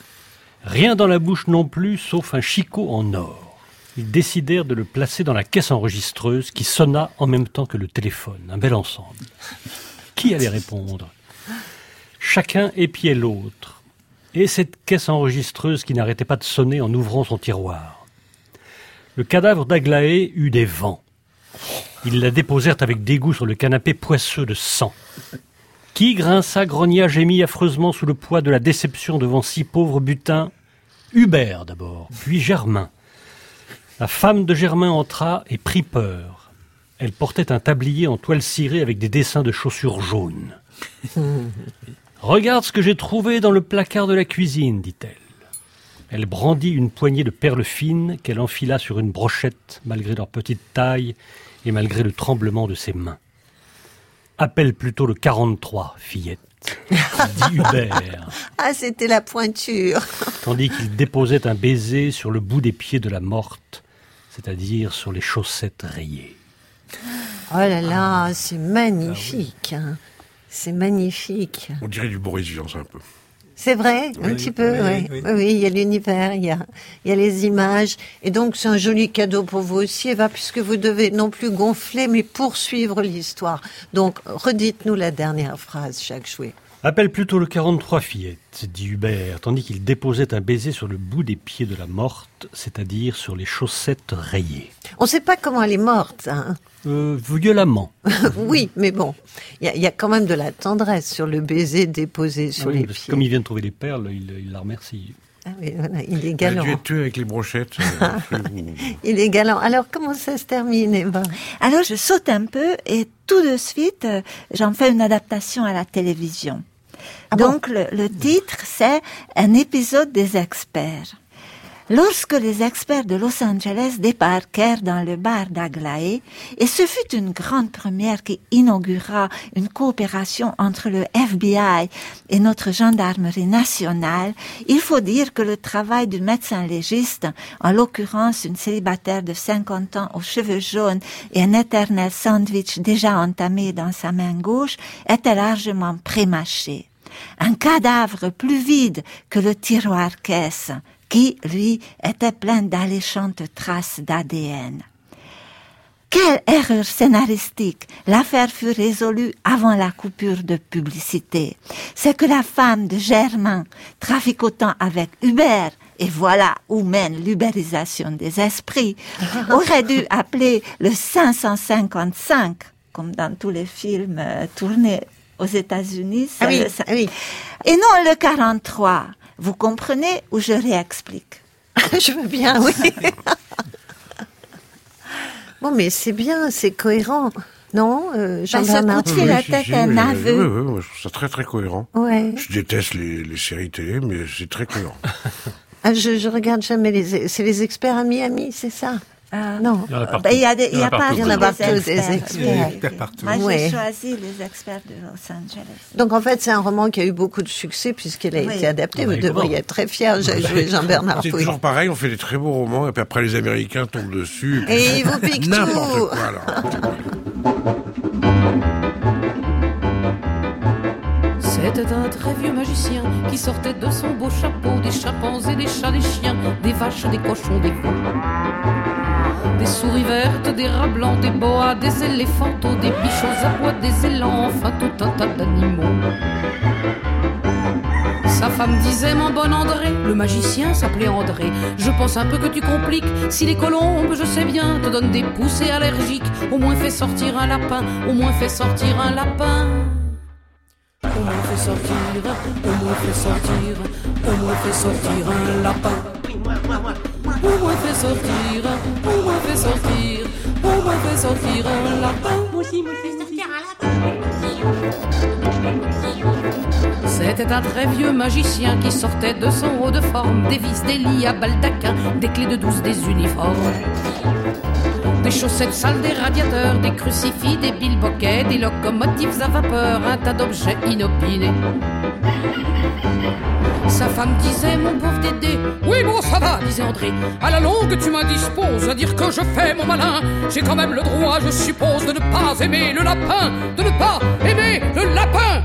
Rien dans la bouche non plus, sauf un chicot en or. Ils décidèrent de le placer dans la caisse enregistreuse qui sonna en même temps que le téléphone. Un bel ensemble. Qui allait répondre? Chacun épiait l'autre. Et cette caisse enregistreuse qui n'arrêtait pas de sonner en ouvrant son tiroir. Le cadavre d'Aglaé eut des vents. Ils la déposèrent avec dégoût sur le canapé poisseux de sang. Qui grinça, grogna, gémit affreusement sous le poids de la déception devant si pauvre butin Hubert d'abord, puis Germain. La femme de Germain entra et prit peur. Elle portait un tablier en toile cirée avec des dessins de chaussures jaunes. [laughs] Regarde ce que j'ai trouvé dans le placard de la cuisine, dit-elle. Elle brandit une poignée de perles fines qu'elle enfila sur une brochette, malgré leur petite taille et malgré le tremblement de ses mains. Appelle plutôt le 43, fillette, dit [laughs] Hubert,
Ah, c'était la pointure. [laughs]
tandis qu'il déposait un baiser sur le bout des pieds de la morte, c'est-à-dire sur les chaussettes rayées.
Oh là là, c'est magnifique. hein. C'est magnifique.
On dirait du Boris un peu.
C'est vrai, un petit peu,
oui,
oui.
oui.
Oui, oui, il y a l'univers, il y a, il y a les images. Et donc, c'est un joli cadeau pour vous aussi, Eva, puisque vous devez non plus gonfler, mais poursuivre l'histoire. Donc, redites-nous la dernière phrase, Jacques Jouet.
Appelle plutôt le 43, fillette, dit Hubert, tandis qu'il déposait un baiser sur le bout des pieds de la morte, c'est-à-dire sur les chaussettes rayées.
On ne sait pas comment elle est morte, hein.
Euh, violemment. [laughs]
oui, mais bon, il y, a- il y a quand même de la tendresse sur le baiser déposé sur
Oui,
les pieds.
comme il vient de trouver les perles, il, il la remercie.
Ah oui, voilà, il est
Elle a
galant.
dû être tuée avec les brochettes. euh, [laughs]
Il est galant. Alors, comment ça se termine, Eva?
Alors je saute un peu et tout de suite, euh, j'en fais une adaptation à la télévision.
Ah
Donc le, le titre, c'est Un épisode des experts. lorsque les experts de Los Angeles débarquèrent dans le bar d'Aglaé, et ce fut une grande première qui inaugura une coopération entre le FBI et notre gendarmerie nationale, il faut dire que le travail du médecin légiste, en l'occurrence une célibataire de 50 ans aux cheveux jaunes et un éternel sandwich déjà entamé dans sa main gauche, était largement prémâché. Un cadavre plus vide que le tiroir caisse, qui, lui, était plein d'alléchantes traces d'ADN. Quelle erreur scénaristique L'affaire fut résolue avant la coupure de publicité. C'est que la femme de Germain, traficotant avec Hubert, et voilà où mène l'ubérisation des esprits, [laughs] aurait dû appeler le 555, comme dans tous les films euh, tournés aux États-Unis.
Ah
c'est
oui,
le
ah oui.
Et non le 43. Vous comprenez ou je réexplique? [laughs]
Je veux bien, oui. [laughs] bon, mais c'est bien, c'est cohérent. Non, euh,
Bah,
Jean-Bernard?
ce coup de fil était un aveu.
oui, oui, oui, je trouve ça très très cohérent.
Ouais.
Je déteste les, les séries télé, mais c'est très cohérent. [laughs]
Ah, je, je regarde jamais les. C'est les experts à Miami, c'est ça?
Euh,
Non.
Il y en a partout.
bah, Il y a, des- il y a pas
partout. Il y en a partout,
les
des
experts.
partout.
Moi, j'ai choisi les experts de Los Angeles.
Donc en fait, c'est un roman qui a eu beaucoup de succès puisqu'il a
Oui.
été adapté. Vous
Oui,
devriez être très fier. J'ai joué Jean-Bernard
C'est toujours pareil, on fait des très beaux romans, et puis après les Américains tombent dessus.
Et ils vous piquent tout.
N'importe quoi, alors.
C'était un très vieux magicien qui sortait de son beau chapeau des chimpanzés, des chats, des chiens, des vaches, des cochons, des veaux. Des souris vertes, des rats blancs, des boas, des éléphantos, des bichots à bois, des élans, enfin tout un tas d'animaux. Sa femme disait mon bon André, le magicien s'appelait André. Je pense un peu que tu compliques. Si les colombes, je sais bien, te donnent des poussées allergiques, au moins fais sortir un lapin, au moins fais sortir un lapin. Au moins fais sortir, au moins fais sortir, au moins fais sortir un lapin. Au moins fais sortir, au moins fais sortir, au moins fais sortir un lapin. C'était un très vieux magicien qui sortait de son haut de forme des vis, des lits à baldaquin, des clés de douce, des uniformes. Des chaussettes sales, des radiateurs, des crucifix, des bilboquets, des locomotives à vapeur, un tas d'objets inopinés. Sa femme disait, mon pauvre Dédé, oui bon ça va, disait André, à la longue tu m'indisposes à dire que je fais mon malin, j'ai quand même le droit, je suppose, de ne pas aimer le lapin, de ne pas aimer le lapin.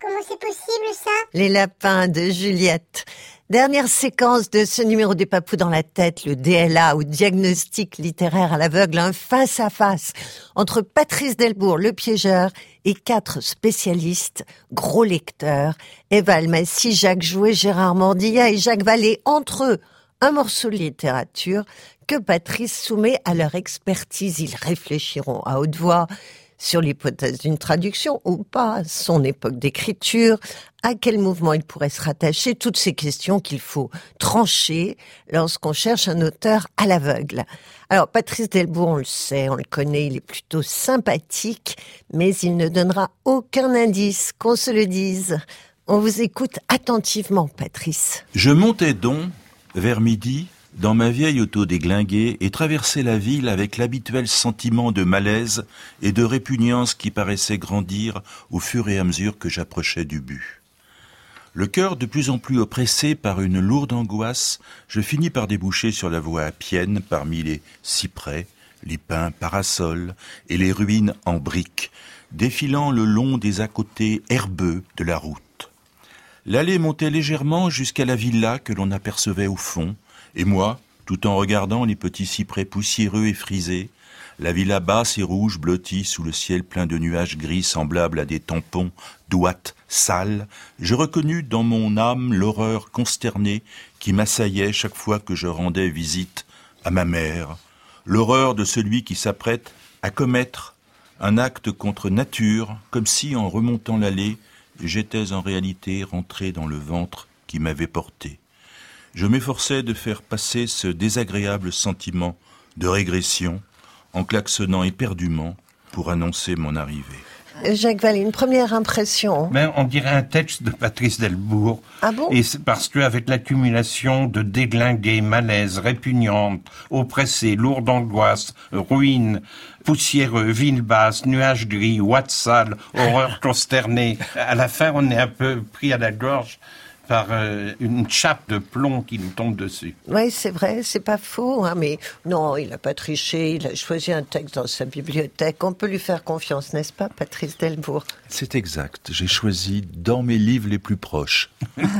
Comment c'est possible ça?
Les lapins de Juliette. Dernière séquence de ce numéro des papous dans la tête, le DLA ou diagnostic littéraire à l'aveugle, un face à face entre Patrice Delbourg, le piégeur, et quatre spécialistes, gros lecteurs, Eva Almassi, Jacques Jouet, Gérard Mordilla et Jacques Vallée, entre eux, un morceau de littérature que Patrice soumet à leur expertise. Ils réfléchiront à haute voix sur l'hypothèse d'une traduction ou pas, son époque d'écriture, à quel mouvement il pourrait se rattacher, toutes ces questions qu'il faut trancher lorsqu'on cherche un auteur à l'aveugle. Alors, Patrice Delbourg, on le sait, on le connaît, il est plutôt sympathique, mais il ne donnera aucun indice, qu'on se le dise. On vous écoute attentivement, Patrice.
Je montais donc, vers midi, dans ma vieille auto déglinguée et traversais la ville avec l'habituel sentiment de malaise et de répugnance qui paraissait grandir au fur et à mesure que j'approchais du but. Le cœur de plus en plus oppressé par une lourde angoisse, je finis par déboucher sur la voie appienne parmi les cyprès, les pins parasols et les ruines en briques, défilant le long des à-côtés herbeux de la route. L'allée montait légèrement jusqu'à la villa que l'on apercevait au fond, et moi, tout en regardant les petits cyprès poussiéreux et frisés, la villa basse et rouge blottie sous le ciel plein de nuages gris semblables à des tampons d'ouates sales, je reconnus dans mon âme l'horreur consternée qui m'assaillait chaque fois que je rendais visite à ma mère, l'horreur de celui qui s'apprête à commettre un acte contre nature, comme si, en remontant l'allée, j'étais en réalité rentré dans le ventre qui m'avait porté. Je m'efforçais de faire passer ce désagréable sentiment de régression en klaxonnant éperdument pour annoncer mon arrivée.
Jacques Vallée, une première impression.
Ben, on dirait un texte de Patrice Delbourg.
Ah bon?
Et c'est parce qu'avec l'accumulation de déglingués, malaises, répugnantes, oppressés, lourds d'angoisse, ruines, poussiéreux, villes basses, nuages gris, ouate sale, horreur [laughs] consternée, à la fin, on est un peu pris à la gorge par euh, une chape de plomb qui nous tombe dessus.
Oui, c'est vrai, c'est pas faux, hein, mais non, il n'a pas triché, il a choisi un texte dans sa bibliothèque. On peut lui faire confiance, n'est-ce pas, Patrice Delbourg?
C'est exact. J'ai choisi dans mes livres les plus proches.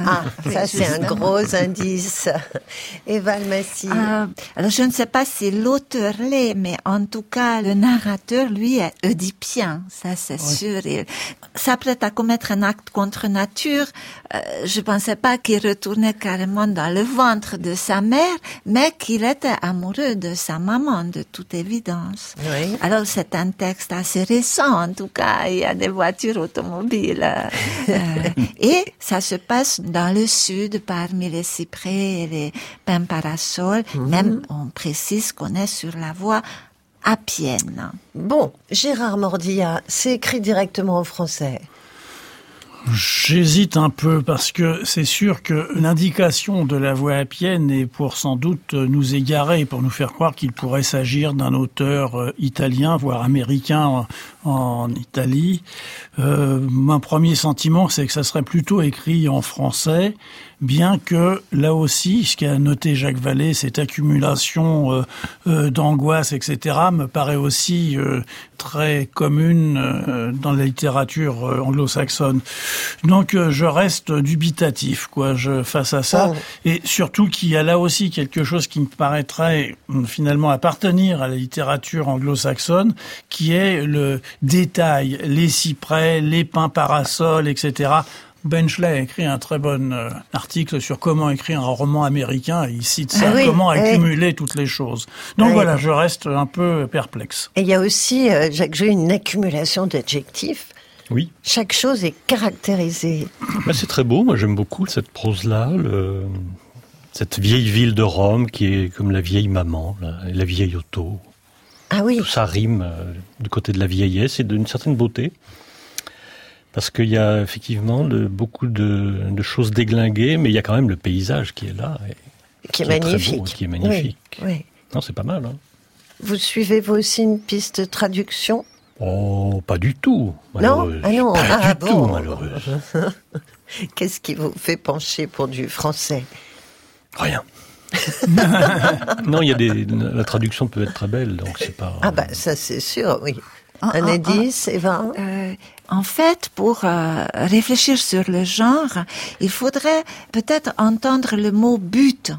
Ah, ça c'est un gros indice. [laughs] Eva Massy.
Euh, alors je ne sais pas si l'auteur l'est, mais en tout cas le narrateur, lui, est oedipien, ça c'est sûr. Il s'apprête à commettre un acte contre nature. Euh, je pensais pas qu'il retournait carrément dans le ventre de sa mère, mais qu'il était amoureux de sa maman, de toute évidence.
Oui.
Alors c'est un texte assez récent, en tout cas, il y a des voitures automobiles. euh, et ça se passe dans le sud, parmi les cyprès et les pins parasols. Même, on précise qu'on est sur la voie appienne.
Bon, Gérard Mordilla, c'est écrit directement en français.
J'hésite un peu parce que c'est sûr que l'indication de la voix appienne est pour sans doute nous égarer, pour nous faire croire qu'il pourrait s'agir d'un auteur euh, italien, voire américain en, Italie. Euh, mon premier sentiment, c'est que ça serait plutôt écrit en français, bien que là aussi, ce qu'a noté Jacques Vallée, cette accumulation euh, euh, d'angoisse, etc., me paraît aussi euh, très commune euh, dans la littérature anglo-saxonne. Donc euh, je reste dubitatif quoi, je, face à ça, et surtout qu'il y a là aussi quelque chose qui me paraîtrait finalement appartenir à la littérature anglo-saxonne, qui est le détail, les cyprès, les pins parasols, etc. Benchley a écrit un très bon euh, article sur comment écrire un roman américain et il cite ça,
Ah oui,
comment
oui.
accumuler toutes les choses. Donc
Oui.
voilà, je reste un peu perplexe.
Et il y a aussi, euh, Jacques une accumulation d'adjectifs.
Oui.
Chaque chose est caractérisée.
Ben, c'est très beau, moi j'aime beaucoup cette prose-là, le- cette vieille ville de Rome qui est comme la vieille maman, la, la vieille auto.
Ah oui.
Tout ça rime euh, du côté de la vieillesse et d'une certaine beauté. Parce qu'il y a effectivement beaucoup de, de choses déglinguées, mais il y a quand même le paysage qui est là. et
Qui est
très beau,
magnifique.
qui est magnifique.
Oui, oui.
Non, c'est pas mal. Hein.
Vous suivez vous aussi une piste de traduction?
Oh, pas du tout.
Non? Ah non,
Pas
ah
du tout, malheureuse. [laughs]
Qu'est-ce qui vous fait pencher pour du français?
Rien. [laughs] non, il y a des, la traduction peut être très belle, donc c'est pas.
Ah bah ça c'est sûr, oui.
Ah,
Un
ah,
indice, Eva
Euh, en fait, pour euh, réfléchir sur le genre, il faudrait peut-être entendre le mot but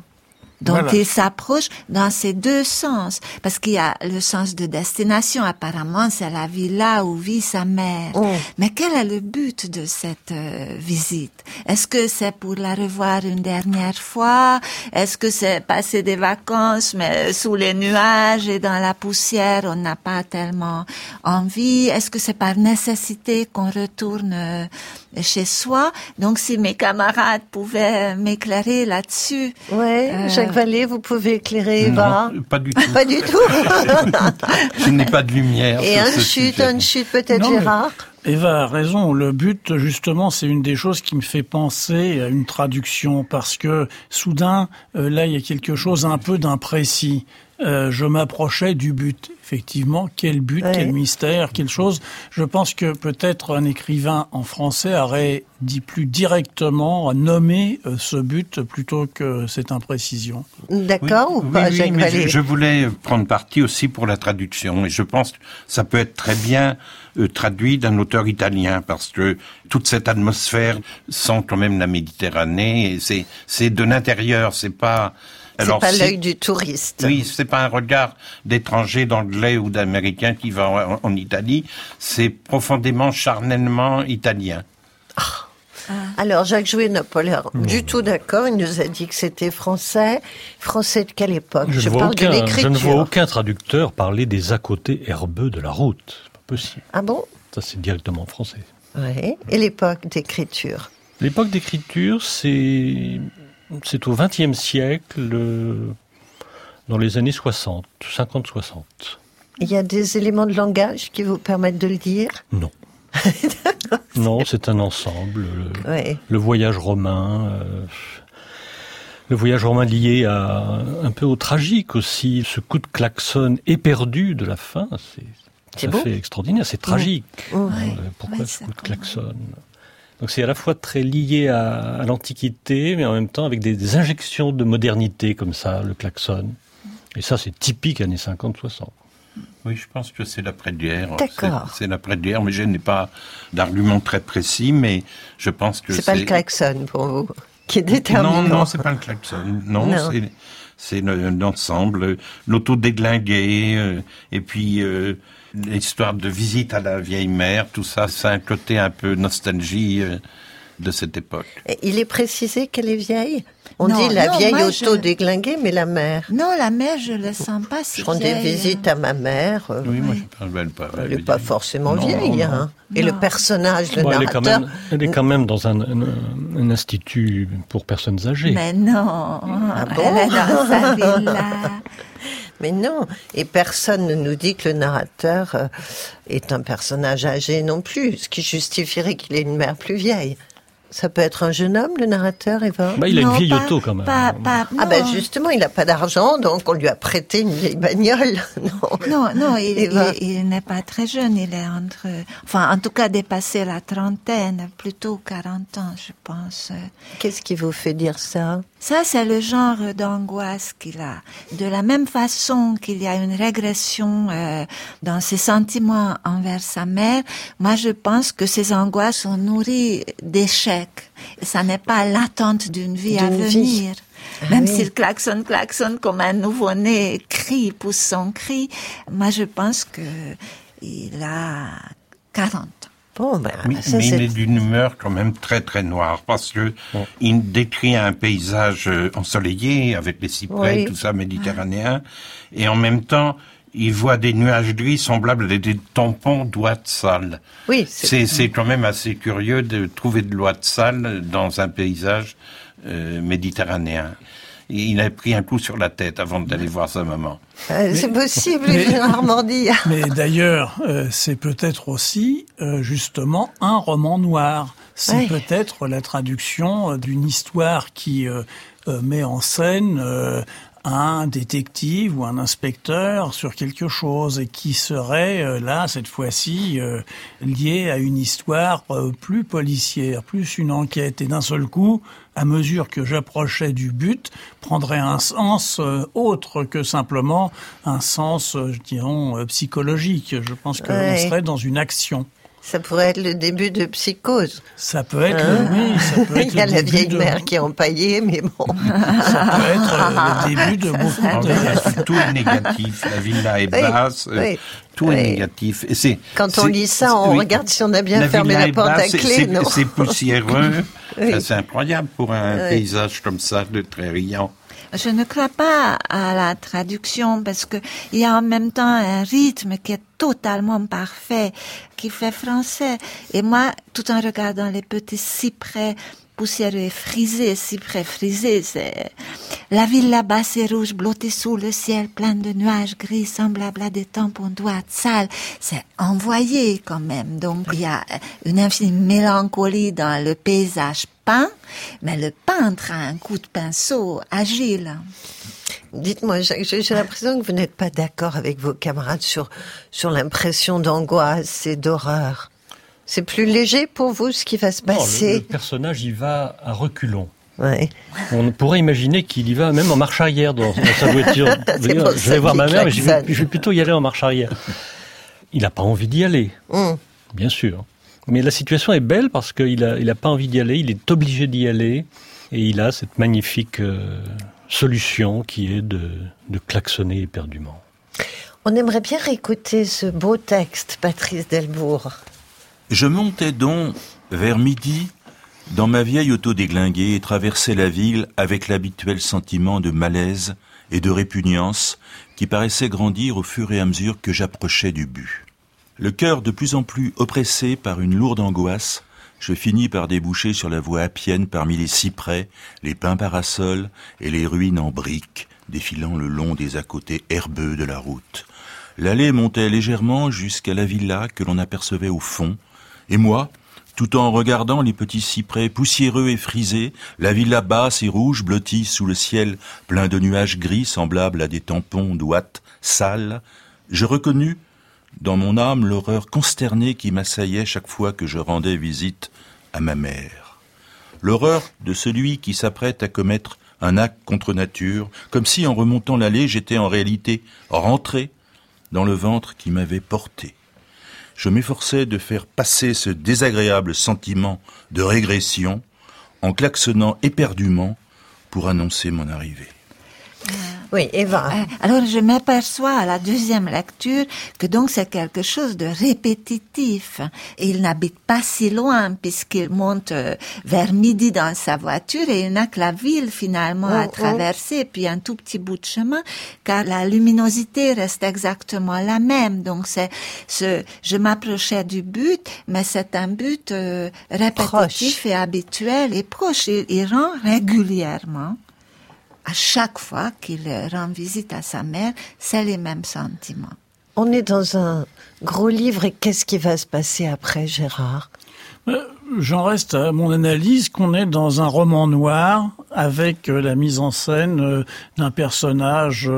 dont
Voilà.
il s'approche dans ces deux sens. Parce qu'il y a le sens de destination, apparemment c'est la villa où vit sa mère.
Oh.
Mais quel est le but de cette euh, visite? Est-ce que c'est pour la revoir une dernière fois? Est-ce que c'est passer des vacances, mais sous les nuages et dans la poussière, on n'a pas tellement envie? Est-ce que c'est par nécessité qu'on retourne euh, chez soi Donc si mes camarades pouvaient m'éclairer là-dessus.
Ouais,
Euh,
Jacques Vallée, vous pouvez éclairer Eva
Non, pas du tout. [laughs]
Pas du tout. [laughs]
Je n'ai pas de lumière.
Et un chute, un chute peut-être
mais-
Gérard?
Eva a raison. Le but, justement, c'est une des choses qui me fait penser à une traduction parce que soudain, euh, là, il y a quelque chose un peu d'imprécis. Euh, je m'approchais du but. Effectivement, quel but,
Ouais.
quel mystère, quelle chose. Je pense que peut-être un écrivain en français aurait dit plus directement, nommé euh, ce but plutôt que cette imprécision.
D'accord ou
Oui,
pas,
oui,
Jacques
mais je, je voulais prendre parti aussi pour la traduction et je pense que ça peut être très bien euh, traduit d'un auteur italien parce que toute cette atmosphère sent quand même la Méditerranée et c'est c'est de l'intérieur, c'est pas
C'est pas
si-
l'œil du touriste.
Oui, c'est pas un regard d'étranger, d'anglais ou d'américain qui va en, en Italie, c'est profondément, charnellement italien.
Alors, Jacques Jouet n'a pas l'air du tout d'accord. Il nous a dit que c'était français. Français de quelle époque?
Je, ne vois
parle
aucun,
de
je ne vois aucun traducteur parler des à côté herbeux de la route. C'est pas possible.
Ah bon?
Ça, c'est directement en français.
Oui. Et l'époque d'écriture?
L'époque d'écriture, c'est c'est au XXe siècle, euh, dans les années 60, 50-60.
Il y a des éléments de langage qui vous permettent de le dire?
Non. [laughs] Non, c'est un ensemble. Le,
Ouais.
le voyage romain, euh, le voyage romain lié à un peu au tragique aussi. Ce coup de klaxon éperdu de la fin, c'est tout à fait extraordinaire. C'est tragique.
Ouais.
Euh, Pourquoi ce coup de klaxon? Donc c'est à la fois très lié à, à l'Antiquité, mais en même temps avec des, des injections de modernité comme ça, le klaxon. Et ça, c'est typique années 50-60.
Oui, je pense que c'est l'après-guerre.
D'accord.
C'est l'après-guerre, mais je n'ai pas d'argument très précis, mais je pense que
C'est pas le klaxon pour vous qui est déterminant.
Non, non, c'est pas le klaxon. Non,
Non.
c'est c'est le- l'ensemble, l'auto-déglingué, euh, et puis euh, l'histoire de visite à la vieille mère, tout ça, c'est un côté un peu nostalgie euh, de cette époque.
Et Il est précisé qu'elle est vieille? On
Non,
dit la
non,
vieille
moi, je-
auto-déglinguée, mais la mère.
Non, la mère, je le sens pas si
Je rendais
vieille.
visite à ma mère. euh,
Oui, moi je parle elle pas.
Elle n'est pas forcément
Non,
vieille.
non, non.
hein. Et le personnage, le
Bon, elle, est quand
narrateur,
même, elle est quand même dans un, un- un institut pour personnes âgées.
Mais non,
Ah bon
elle est dans sa [laughs] villa.
Mais non, et personne ne nous dit que le narrateur euh, est un personnage âgé non plus, ce qui justifierait qu'il ait une mère plus vieille. Ça peut être un jeune homme, le narrateur, Eva?
Bah, il a une vieille auto quand même.
Pas, pas,
Ah
non.
ben justement, il n'a pas d'argent, donc on lui a prêté une vieille bagnole. [laughs] non,
Non, non, il- il n'est pas très jeune, il est entre, enfin, en tout cas, dépassé la trentaine, plutôt 40 ans, je pense.
Qu'est-ce qui vous fait dire ça?
Ça, c'est le genre d'angoisse qu'il a. De la même façon qu'il y a une régression euh, dans ses sentiments envers sa mère, moi, je pense que ces angoisses sont nourries d'échecs. Ça n'est pas l'attente d'une vie à
vie.
venir.
Ah
Même
oui.
s'il klaxonne, klaxonne comme un nouveau-né, crie, pousse son cri, moi, je pense que il a 40 ans.
Bon, ben,
Mais,
ça,
mais il est d'une humeur quand même très très noire parce que il décrit un paysage euh, ensoleillé avec les cyprès,
Oui.
tout ça méditerranéen, et en même temps il voit des nuages gris semblables à des, tampons d'oies de sale.
Oui, c'est-
quand même assez curieux de trouver de l'oie de sale dans un paysage euh, méditerranéen. Et il a pris un coup sur la tête avant d'aller voir sa maman.
Euh, c'est possible,
mais-
Gérard Mordi. [laughs]
Mais d'ailleurs, euh, c'est peut-être aussi euh, justement un roman noir. C'est
Ouais.
peut-être la traduction euh, d'une histoire qui euh, euh, met en scène euh, un détective ou un inspecteur sur quelque chose et qui serait euh, là cette fois-ci euh, lié à une histoire euh, plus policière, plus une enquête et d'un seul coup, à mesure que j'approchais du but, prendrait un sens autre que simplement un sens, euh, psychologique. Je pense qu'on
Ouais.
serait dans une action.
Ça pourrait être le début de psychose.
Ça peut être,
Hein
oui, ça peut [laughs] être
Il y a la vieille
de-
mère qui est empaillée, mais bon.
Ça peut être le début de beaucoup de...
tout est négatif. La villa est
Oui,
basse. euh,
oui,
Tout
oui.
est négatif. Et c'est
Quand on lit ça, on
oui.
regarde si on a bien
La
fermé la porte à
basse,
clé,
c'est-
non
C'est poussiéreux. [laughs] C'est incroyable pour un
Oui.
paysage comme ça, de très riant.
Je ne crois pas à la traduction parce que il y a en même temps un rythme qui est totalement parfait, qui fait français. Et moi, tout en regardant les petits cyprès poussiéreux et frisés, cyprès frisés, c'est la ville là-bas, c'est rouge, blottée sous le ciel, plein de nuages gris, semblables à des tampons d'oies sales. C'est envoyé quand même. Donc il y a une infinie mélancolie dans le paysage peint, mais le peintre a un coup de pinceau agile.
Dites-moi, j'ai l'impression que vous n'êtes pas d'accord avec vos camarades sur, sur l'impression d'angoisse et d'horreur. C'est plus léger pour vous ce qui va se
Non, le- le,
passer
personnage y va à reculons.
Ouais.
On pourrait imaginer qu'il y va même en marche arrière dans, dans sa voiture. [laughs] Je vais voir ma mère, mais je vais,
klaxonne.
je vais plutôt y aller en marche arrière. Il n'a pas envie d'y aller,
Hum.
bien sûr. Mais la situation est belle parce qu'il n'a il a pas envie d'y aller, il est obligé d'y aller. Et il a cette magnifique euh, solution qui est de, de klaxonner éperdument.
On aimerait bien réécouter ce beau texte, Patrice Delbourg.
Je montais donc vers midi dans ma vieille auto déglinguée et traversais la ville avec l'habituel sentiment de malaise et de répugnance qui paraissait grandir au fur et à mesure que j'approchais du but. Le cœur de plus en plus oppressé par une lourde angoisse, je finis par déboucher sur la voie appienne parmi les cyprès, les pins parasols et les ruines en briques défilant le long des à-côtés herbeux de la route. L'allée montait légèrement jusqu'à la villa que l'on apercevait au fond, Et moi, tout en regardant les petits cyprès poussiéreux et frisés, la villa basse et rouge blottie sous le ciel plein de nuages gris semblables à des tampons d'ouates sales, je reconnus dans mon âme l'horreur consternée qui m'assaillait chaque fois que je rendais visite à ma mère. L'horreur de celui qui s'apprête à commettre un acte contre nature, comme si en remontant l'allée j'étais en réalité rentré dans le ventre qui m'avait porté. Je m'efforçais de faire passer ce désagréable sentiment de régression en klaxonnant éperdument pour annoncer mon arrivée.
Oui, Eva.
Euh, Alors je m'aperçois à la deuxième lecture que donc c'est quelque chose de répétitif. Il n'habite pas si loin puisqu'il monte euh, vers midi dans sa voiture et il n'a que la ville finalement
Oh,
à
oh.
traverser puis un tout petit bout de chemin car la luminosité reste exactement la même. Donc c'est ce, je m'approchais du but, mais c'est un but euh, répétitif et habituel et proche. Il, il rend régulièrement à chaque fois qu'il rend visite à sa mère, c'est les mêmes sentiments.
On est dans un gros livre et qu'est-ce qui va se passer après, Gérard?
Euh, J'en reste à mon analyse qu'on est dans un roman noir avec euh, la mise en scène euh, d'un personnage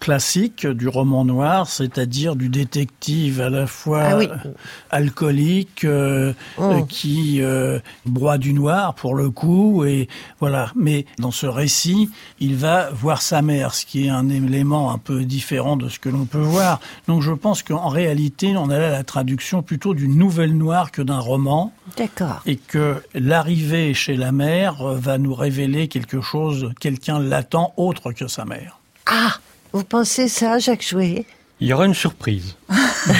classique du roman noir, c'est-à-dire du détective à la fois
Ah oui.
euh, alcoolique euh,
Oh.
euh, qui euh, broie du noir pour le coup et voilà. Mais dans ce récit, il va voir sa mère, ce qui est un élément un peu différent de ce que l'on peut voir. Donc je pense qu'en réalité, on a là la traduction plutôt d'une nouvelle noire que d'un roman
D'accord.
et que l'arrivée chez la mère va nous révéler quelque chose, quelqu'un l'attend autre que sa mère.
Ah, vous pensez ça, Jacques Jouet?
Il y aura une surprise. Il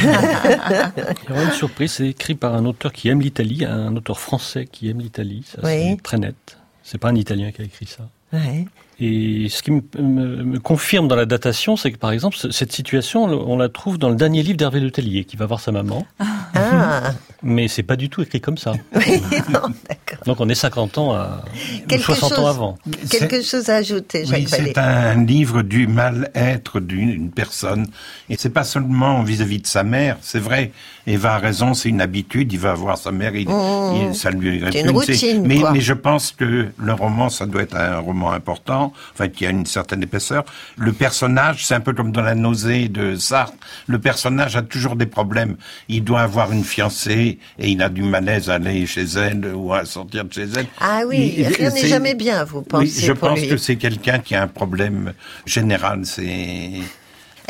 y aura une surprise. C'est écrit par un auteur qui aime l'Italie, un auteur français qui aime l'Italie. Ça,
Oui.
c'est très net. C'est pas un Italien qui a écrit ça.
Ouais.
Et ce qui me, me- me confirme dans la datation, c'est que par exemple, ce- cette situation, on la trouve dans le dernier livre d'Hervé Le Tellier, qui va voir sa maman.
Ah, [laughs]
Mais c'est pas du tout écrit comme ça. [laughs]
oui, non, d'accord.
Donc on est 50 ans à, ou
Quelque
60 ans
chose-
avant.
Quelque chose à ajouter, Jacques
Oui, c'est un livre du mal-être d'une une personne. Et c'est pas seulement vis-à-vis de sa mère. C'est vrai, Eva a raison, c'est une habitude. Il va voir sa mère, il,
Mmh.
il- ça lui
C'est une routine,
mais, je pense que le roman, ça doit être un roman important, enfin, qui a une certaine épaisseur. Le personnage, c'est un peu comme dans La nausée de Sartre. Le personnage a toujours des problèmes. Il doit avoir une fiancée et il a du malaise à aller chez elle ou à sortir de chez elle.
Ah oui,
Il-
rien n'est jamais bien, vous pensez
oui, je
pour
pense
lui.
que c'est quelqu'un qui a un problème général. C'est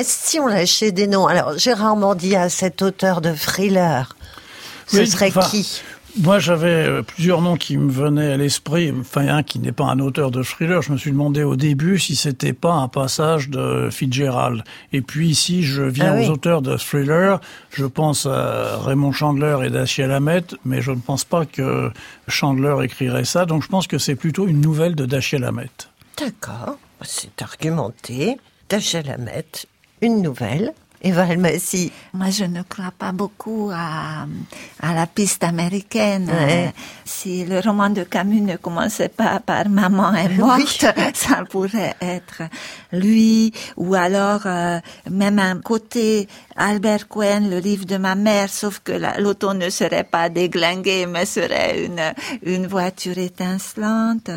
si on lâchait des noms Alors, Gérard Mordia, cet auteur de thriller, ce
Oui,
serait
enfin,
qui?
Moi, j'avais euh, plusieurs noms qui me venaient à l'esprit. Enfin, un qui n'est pas un auteur de thriller. Je me suis demandé au début si c'était pas un passage de Fitzgerald. Et puis ici, je viens
Ah oui.
aux auteurs de thriller. Je pense à Raymond Chandler et Dashiell Hammett, mais je ne pense pas que Chandler écrirait ça. Donc, je pense que c'est plutôt une nouvelle de Dashiell Hammett.
D'accord, c'est argumenté. Dashiell Hammett, une nouvelle. Eva Almassi.
Moi, je ne crois pas beaucoup à, à la piste américaine.
Ouais.
Euh, Si le roman de Camus ne commençait pas par Maman est morte, [laughs] ça pourrait être lui, ou alors euh, même un côté Albert Cohen, le livre de ma mère, sauf que la- l'auto ne serait pas déglingué, mais serait une, une voiture étincelante.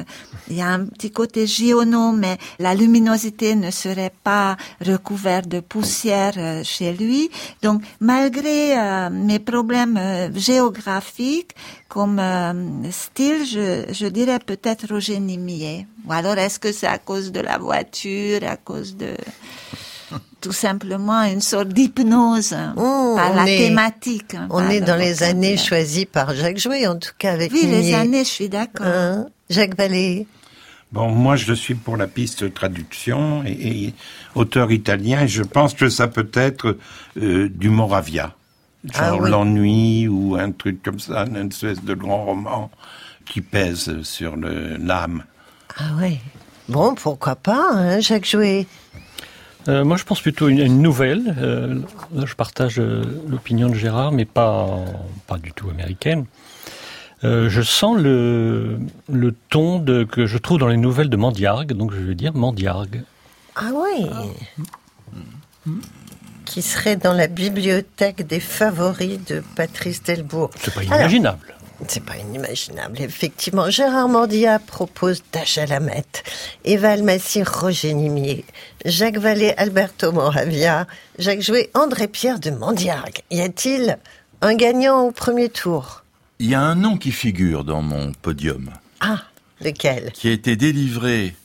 Il y a un petit côté Giono, mais la luminosité ne serait pas recouverte de poussière euh, chez lui. Donc, malgré euh, mes problèmes euh, géographiques, comme euh, style, je, je dirais peut-être Roger Nimier. Ou alors, est-ce que c'est à cause de la voiture, à cause de [laughs] tout simplement une sorte d'hypnose par
on
la
est-
thématique. hein,
On
par
est dans les années choisies par Jacques Jouet, en tout cas avec
Oui, les années, je suis d'accord.
Hein Jacques Vallée.
Bon, moi, je suis pour la piste traduction et, et auteur italien. Et je pense que ça peut être euh, du Moravia,
Ah
genre
oui.
l'ennui ou un truc comme ça, une espèce de grand roman qui pèse sur le- l'âme.
Ah ouais. Bon, pourquoi pas, hein, Jacques Jouet?
Euh, moi, je pense plutôt à une, une nouvelle. Euh, là, je partage euh, l'opinion de Gérard, mais pas, pas du tout américaine. Euh, je sens le, le ton de, que je trouve dans les nouvelles de Mandiargue, donc je vais dire Mandiargue.
Ah oui. qui serait dans la bibliothèque des favoris de Patrice Delbourg.
C'est pas inimaginable.
c'est pas inimaginable, effectivement. Gérard Mordia propose Dacha Lamette, Eva Almassi, Roger Nimier, Jacques Vallée, Alberto Moravia, Jacques Jouet, André-Pierre de Mandiargue. Y a-t-il un gagnant au premier tour?
Il y a un nom qui figure dans mon podium,
Ah, lequel?
Qui a été délivré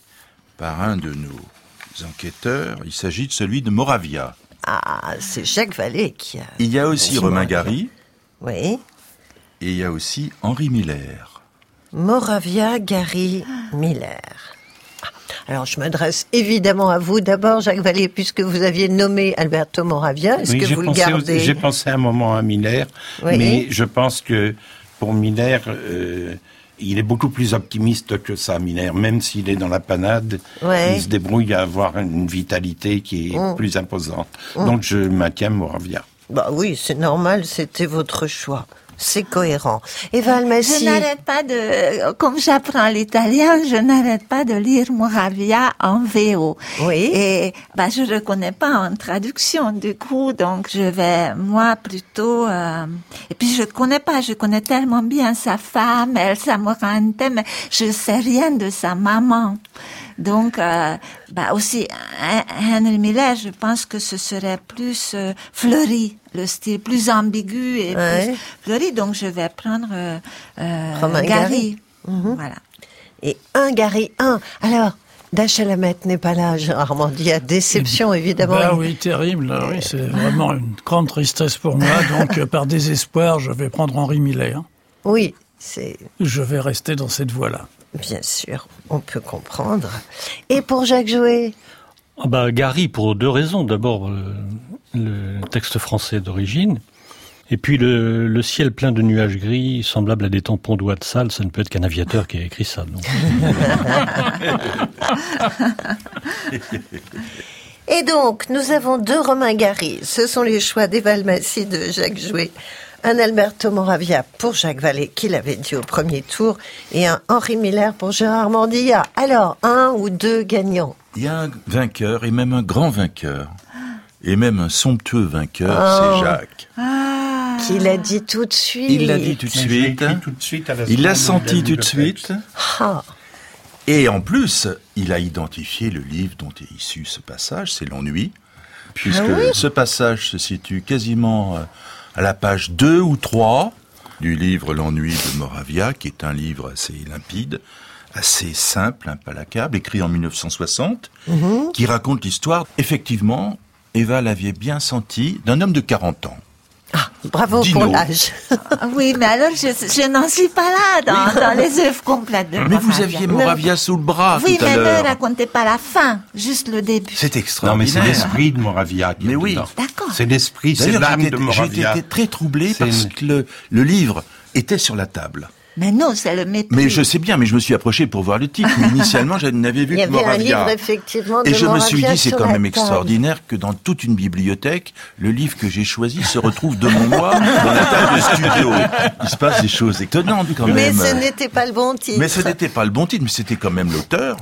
par un de nos enquêteurs. Il s'agit de celui de Moravia.
Ah, c'est Jacques Vallée qui a...
Il y a aussi. Romain Gary
Oui.
et il y a aussi Henri Miller.
Moravia Gary Miller. Ah, Alors, je m'adresse évidemment à vous d'abord, Jacques Vallée, puisque vous aviez nommé Alberto Moravia. Est-ce
Oui,
que vous le gardez?
j'ai pensé un moment à Miller,
Oui.
mais je pense que pour Miller, euh, il est beaucoup plus optimiste que ça, Miller. Même s'il est dans la panade,
Ouais.
il se débrouille à avoir une vitalité qui est
Mm.
plus imposante.
Mm.
Donc je maintiens Moravia.
Bah oui, c'est normal, c'était votre choix. C'est cohérent. Eva Almassi.
Je n'arrête pas de, comme j'apprends l'italien, je n'arrête pas de lire Moravia en VO.
Oui.
Et bah je reconnais pas en traduction du coup, donc je vais moi plutôt. euh, et puis je connais pas, je connais tellement bien sa femme, Elsa Morante, mais je sais rien de sa maman. Donc, euh, bah aussi Hen- Henry Miller, je pense que ce serait plus euh, fleuri, le style plus ambigu et
Ouais.
plus fleuri. Donc, je vais prendre euh,
Romain
Gary.
Gary. Mhm.
Voilà.
Et un Gary, un. Alors, Dacha Lamette n'est pas là, Gérard Mordia. Déception, évidemment.
Bah oui, terrible. là, oui, c'est vraiment une grande tristesse pour moi. [laughs] Donc, par désespoir, je vais prendre Henri Miller.
Oui, c'est
Je vais rester dans cette voie-là.
Bien sûr, on peut comprendre. Et pour Jacques Jouet
Ah bah, Gary, pour deux raisons. D'abord, le, le texte français d'origine. Et puis le, le ciel plein de nuages gris, semblable à des tampons d'oie de salle, ça ne peut être qu'un aviateur qui a écrit ça. [laughs]
Et donc, nous avons deux Romain Gary. Ce sont les choix d'Eva Almassi de Jacques Jouet. Un Alberto Moravia pour Jacques Vallée, qu'il avait dit au premier tour, et un Henri Miller pour Gérard Mordilla. Alors, un ou deux gagnants
Il y a un vainqueur et même un grand vainqueur. Et même un somptueux vainqueur,
Oh.
c'est Jacques.
Qui l'a dit tout de suite.
Il l'a dit tout de suite.
écrit tout de suite à la
Il l'a senti tout de suite.
Ah,
Et en plus, il a identifié le livre dont est issu ce passage, c'est l'ennui, puisque
Ah oui
ce passage se situe quasiment euh, à la page 2 ou 3 du livre L'ennui de Moravia, qui est un livre assez limpide, assez simple, impalacable, écrit en 1960,
Mhm.
qui raconte l'histoire, effectivement, Eva l'avait bien senti, d'un homme de 40 ans.
Bravo
Dino.
pour l'âge.
Ah Oui, mais alors je, je n'en suis pas là dans, dans les œuvres complètes de
Mais vous aviez Moravia sous le bras
Oui,
tout à
mais ne racontez pas la fin, juste le début.
C'est
Non, mais
extraordinaire.
c'est l'esprit de Moravia qui
Mais
est
oui.
dedans.
D'accord.
C'est l'esprit, c'est l'âme de Moravia.
J'étais très troublé parce
une-
que le, le livre était sur la table.
Mais non, c'est le mépris.
Mais je sais bien, mais je me suis approché pour voir le titre. Mais initialement, je n'avais vu
Il y
que
avait un
Moravia.
livre, effectivement, de
Et je me suis
Moravia
dit, c'est quand même extraordinaire que dans toute une bibliothèque, le livre que j'ai choisi se retrouve devant moi dans la table de studio. Il se passe des choses étonnantes quand
Mais
même.
ce n'était pas le bon titre.
Mais ce n'était pas le bon titre, mais c'était quand même l'auteur.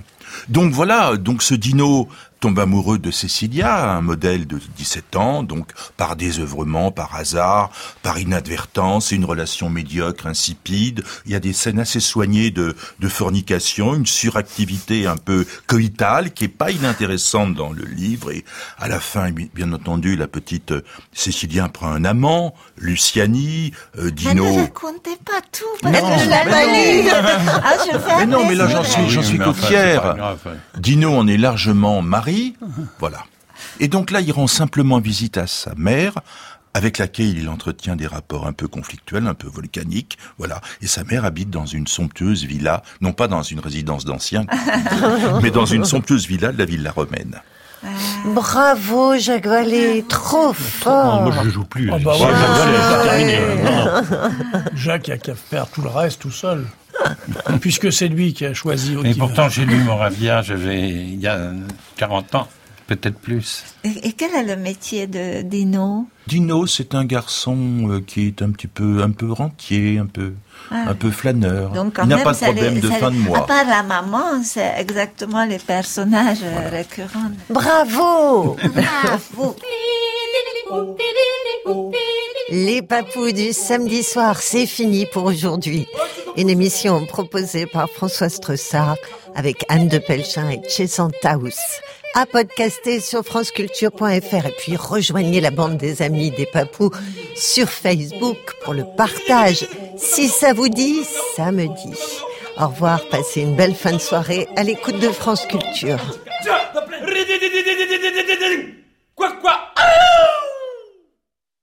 Donc voilà, donc ce dino tombe amoureux de Cécilia, un modèle de 17 ans, donc par désœuvrement, par hasard, par inadvertance, une relation médiocre, insipide. Il y a des scènes assez soignées de, de fornication, une suractivité un peu coïtale qui est pas inintéressante dans le livre. Et à la fin, bi- bien entendu, la petite euh, Cécilia prend un amant, Luciani, euh,
Mais
Dino.
ne racontez pas tout, parce
Non,
que je
mais non.
lu. Ah, je
Mais non, mais là j'en suis, j'en
Oui,
suis
mais
qu'au
enfin.
Dino en est largement voilà. Et donc là, il rend simplement visite à sa mère, avec laquelle il entretient des rapports un peu conflictuels, un peu volcaniques, voilà. Et sa mère habite dans une somptueuse villa, non pas dans une résidence d'anciens, [laughs] mais dans une somptueuse villa de la villa romaine.
Bravo, Jacques Vallée, trop
Non,
fort.
moi, je ne joue plus.
Oh, bah ouais.
Jacques Vallée, c'est
Ah,
terminé.
ouais.
Non, non.
Jacques a qu'à faire tout le reste tout seul. [laughs] Puisque c'est lui qui a choisi
Et pourtant, j'ai lu Moravia, je vais, il y a 40 ans, peut-être plus.
Et, et quel est le métier de Dino?
Dino, c'est un garçon euh, qui est un petit peu, un peu rentier, un peu,
Ah.
un peu flâneur.
Donc, quand
il n'a pas de problème
les-
de fin de
À
mois.
part la maman, c'est exactement les personnages euh, récurrents.
Bravo. [laughs]
Bravo.
Les papous du samedi soir, c'est fini pour aujourd'hui. Une émission proposée par François Stressard avec Anne de Pelchin et Chesantaus. À podcaster sur franceculture.fr et puis rejoignez la bande des amis des papous sur Facebook pour le partage. Si ça vous dit, samedi. Au revoir, passez une belle fin de soirée à l'écoute de France Culture.
Quoi, quoi Ah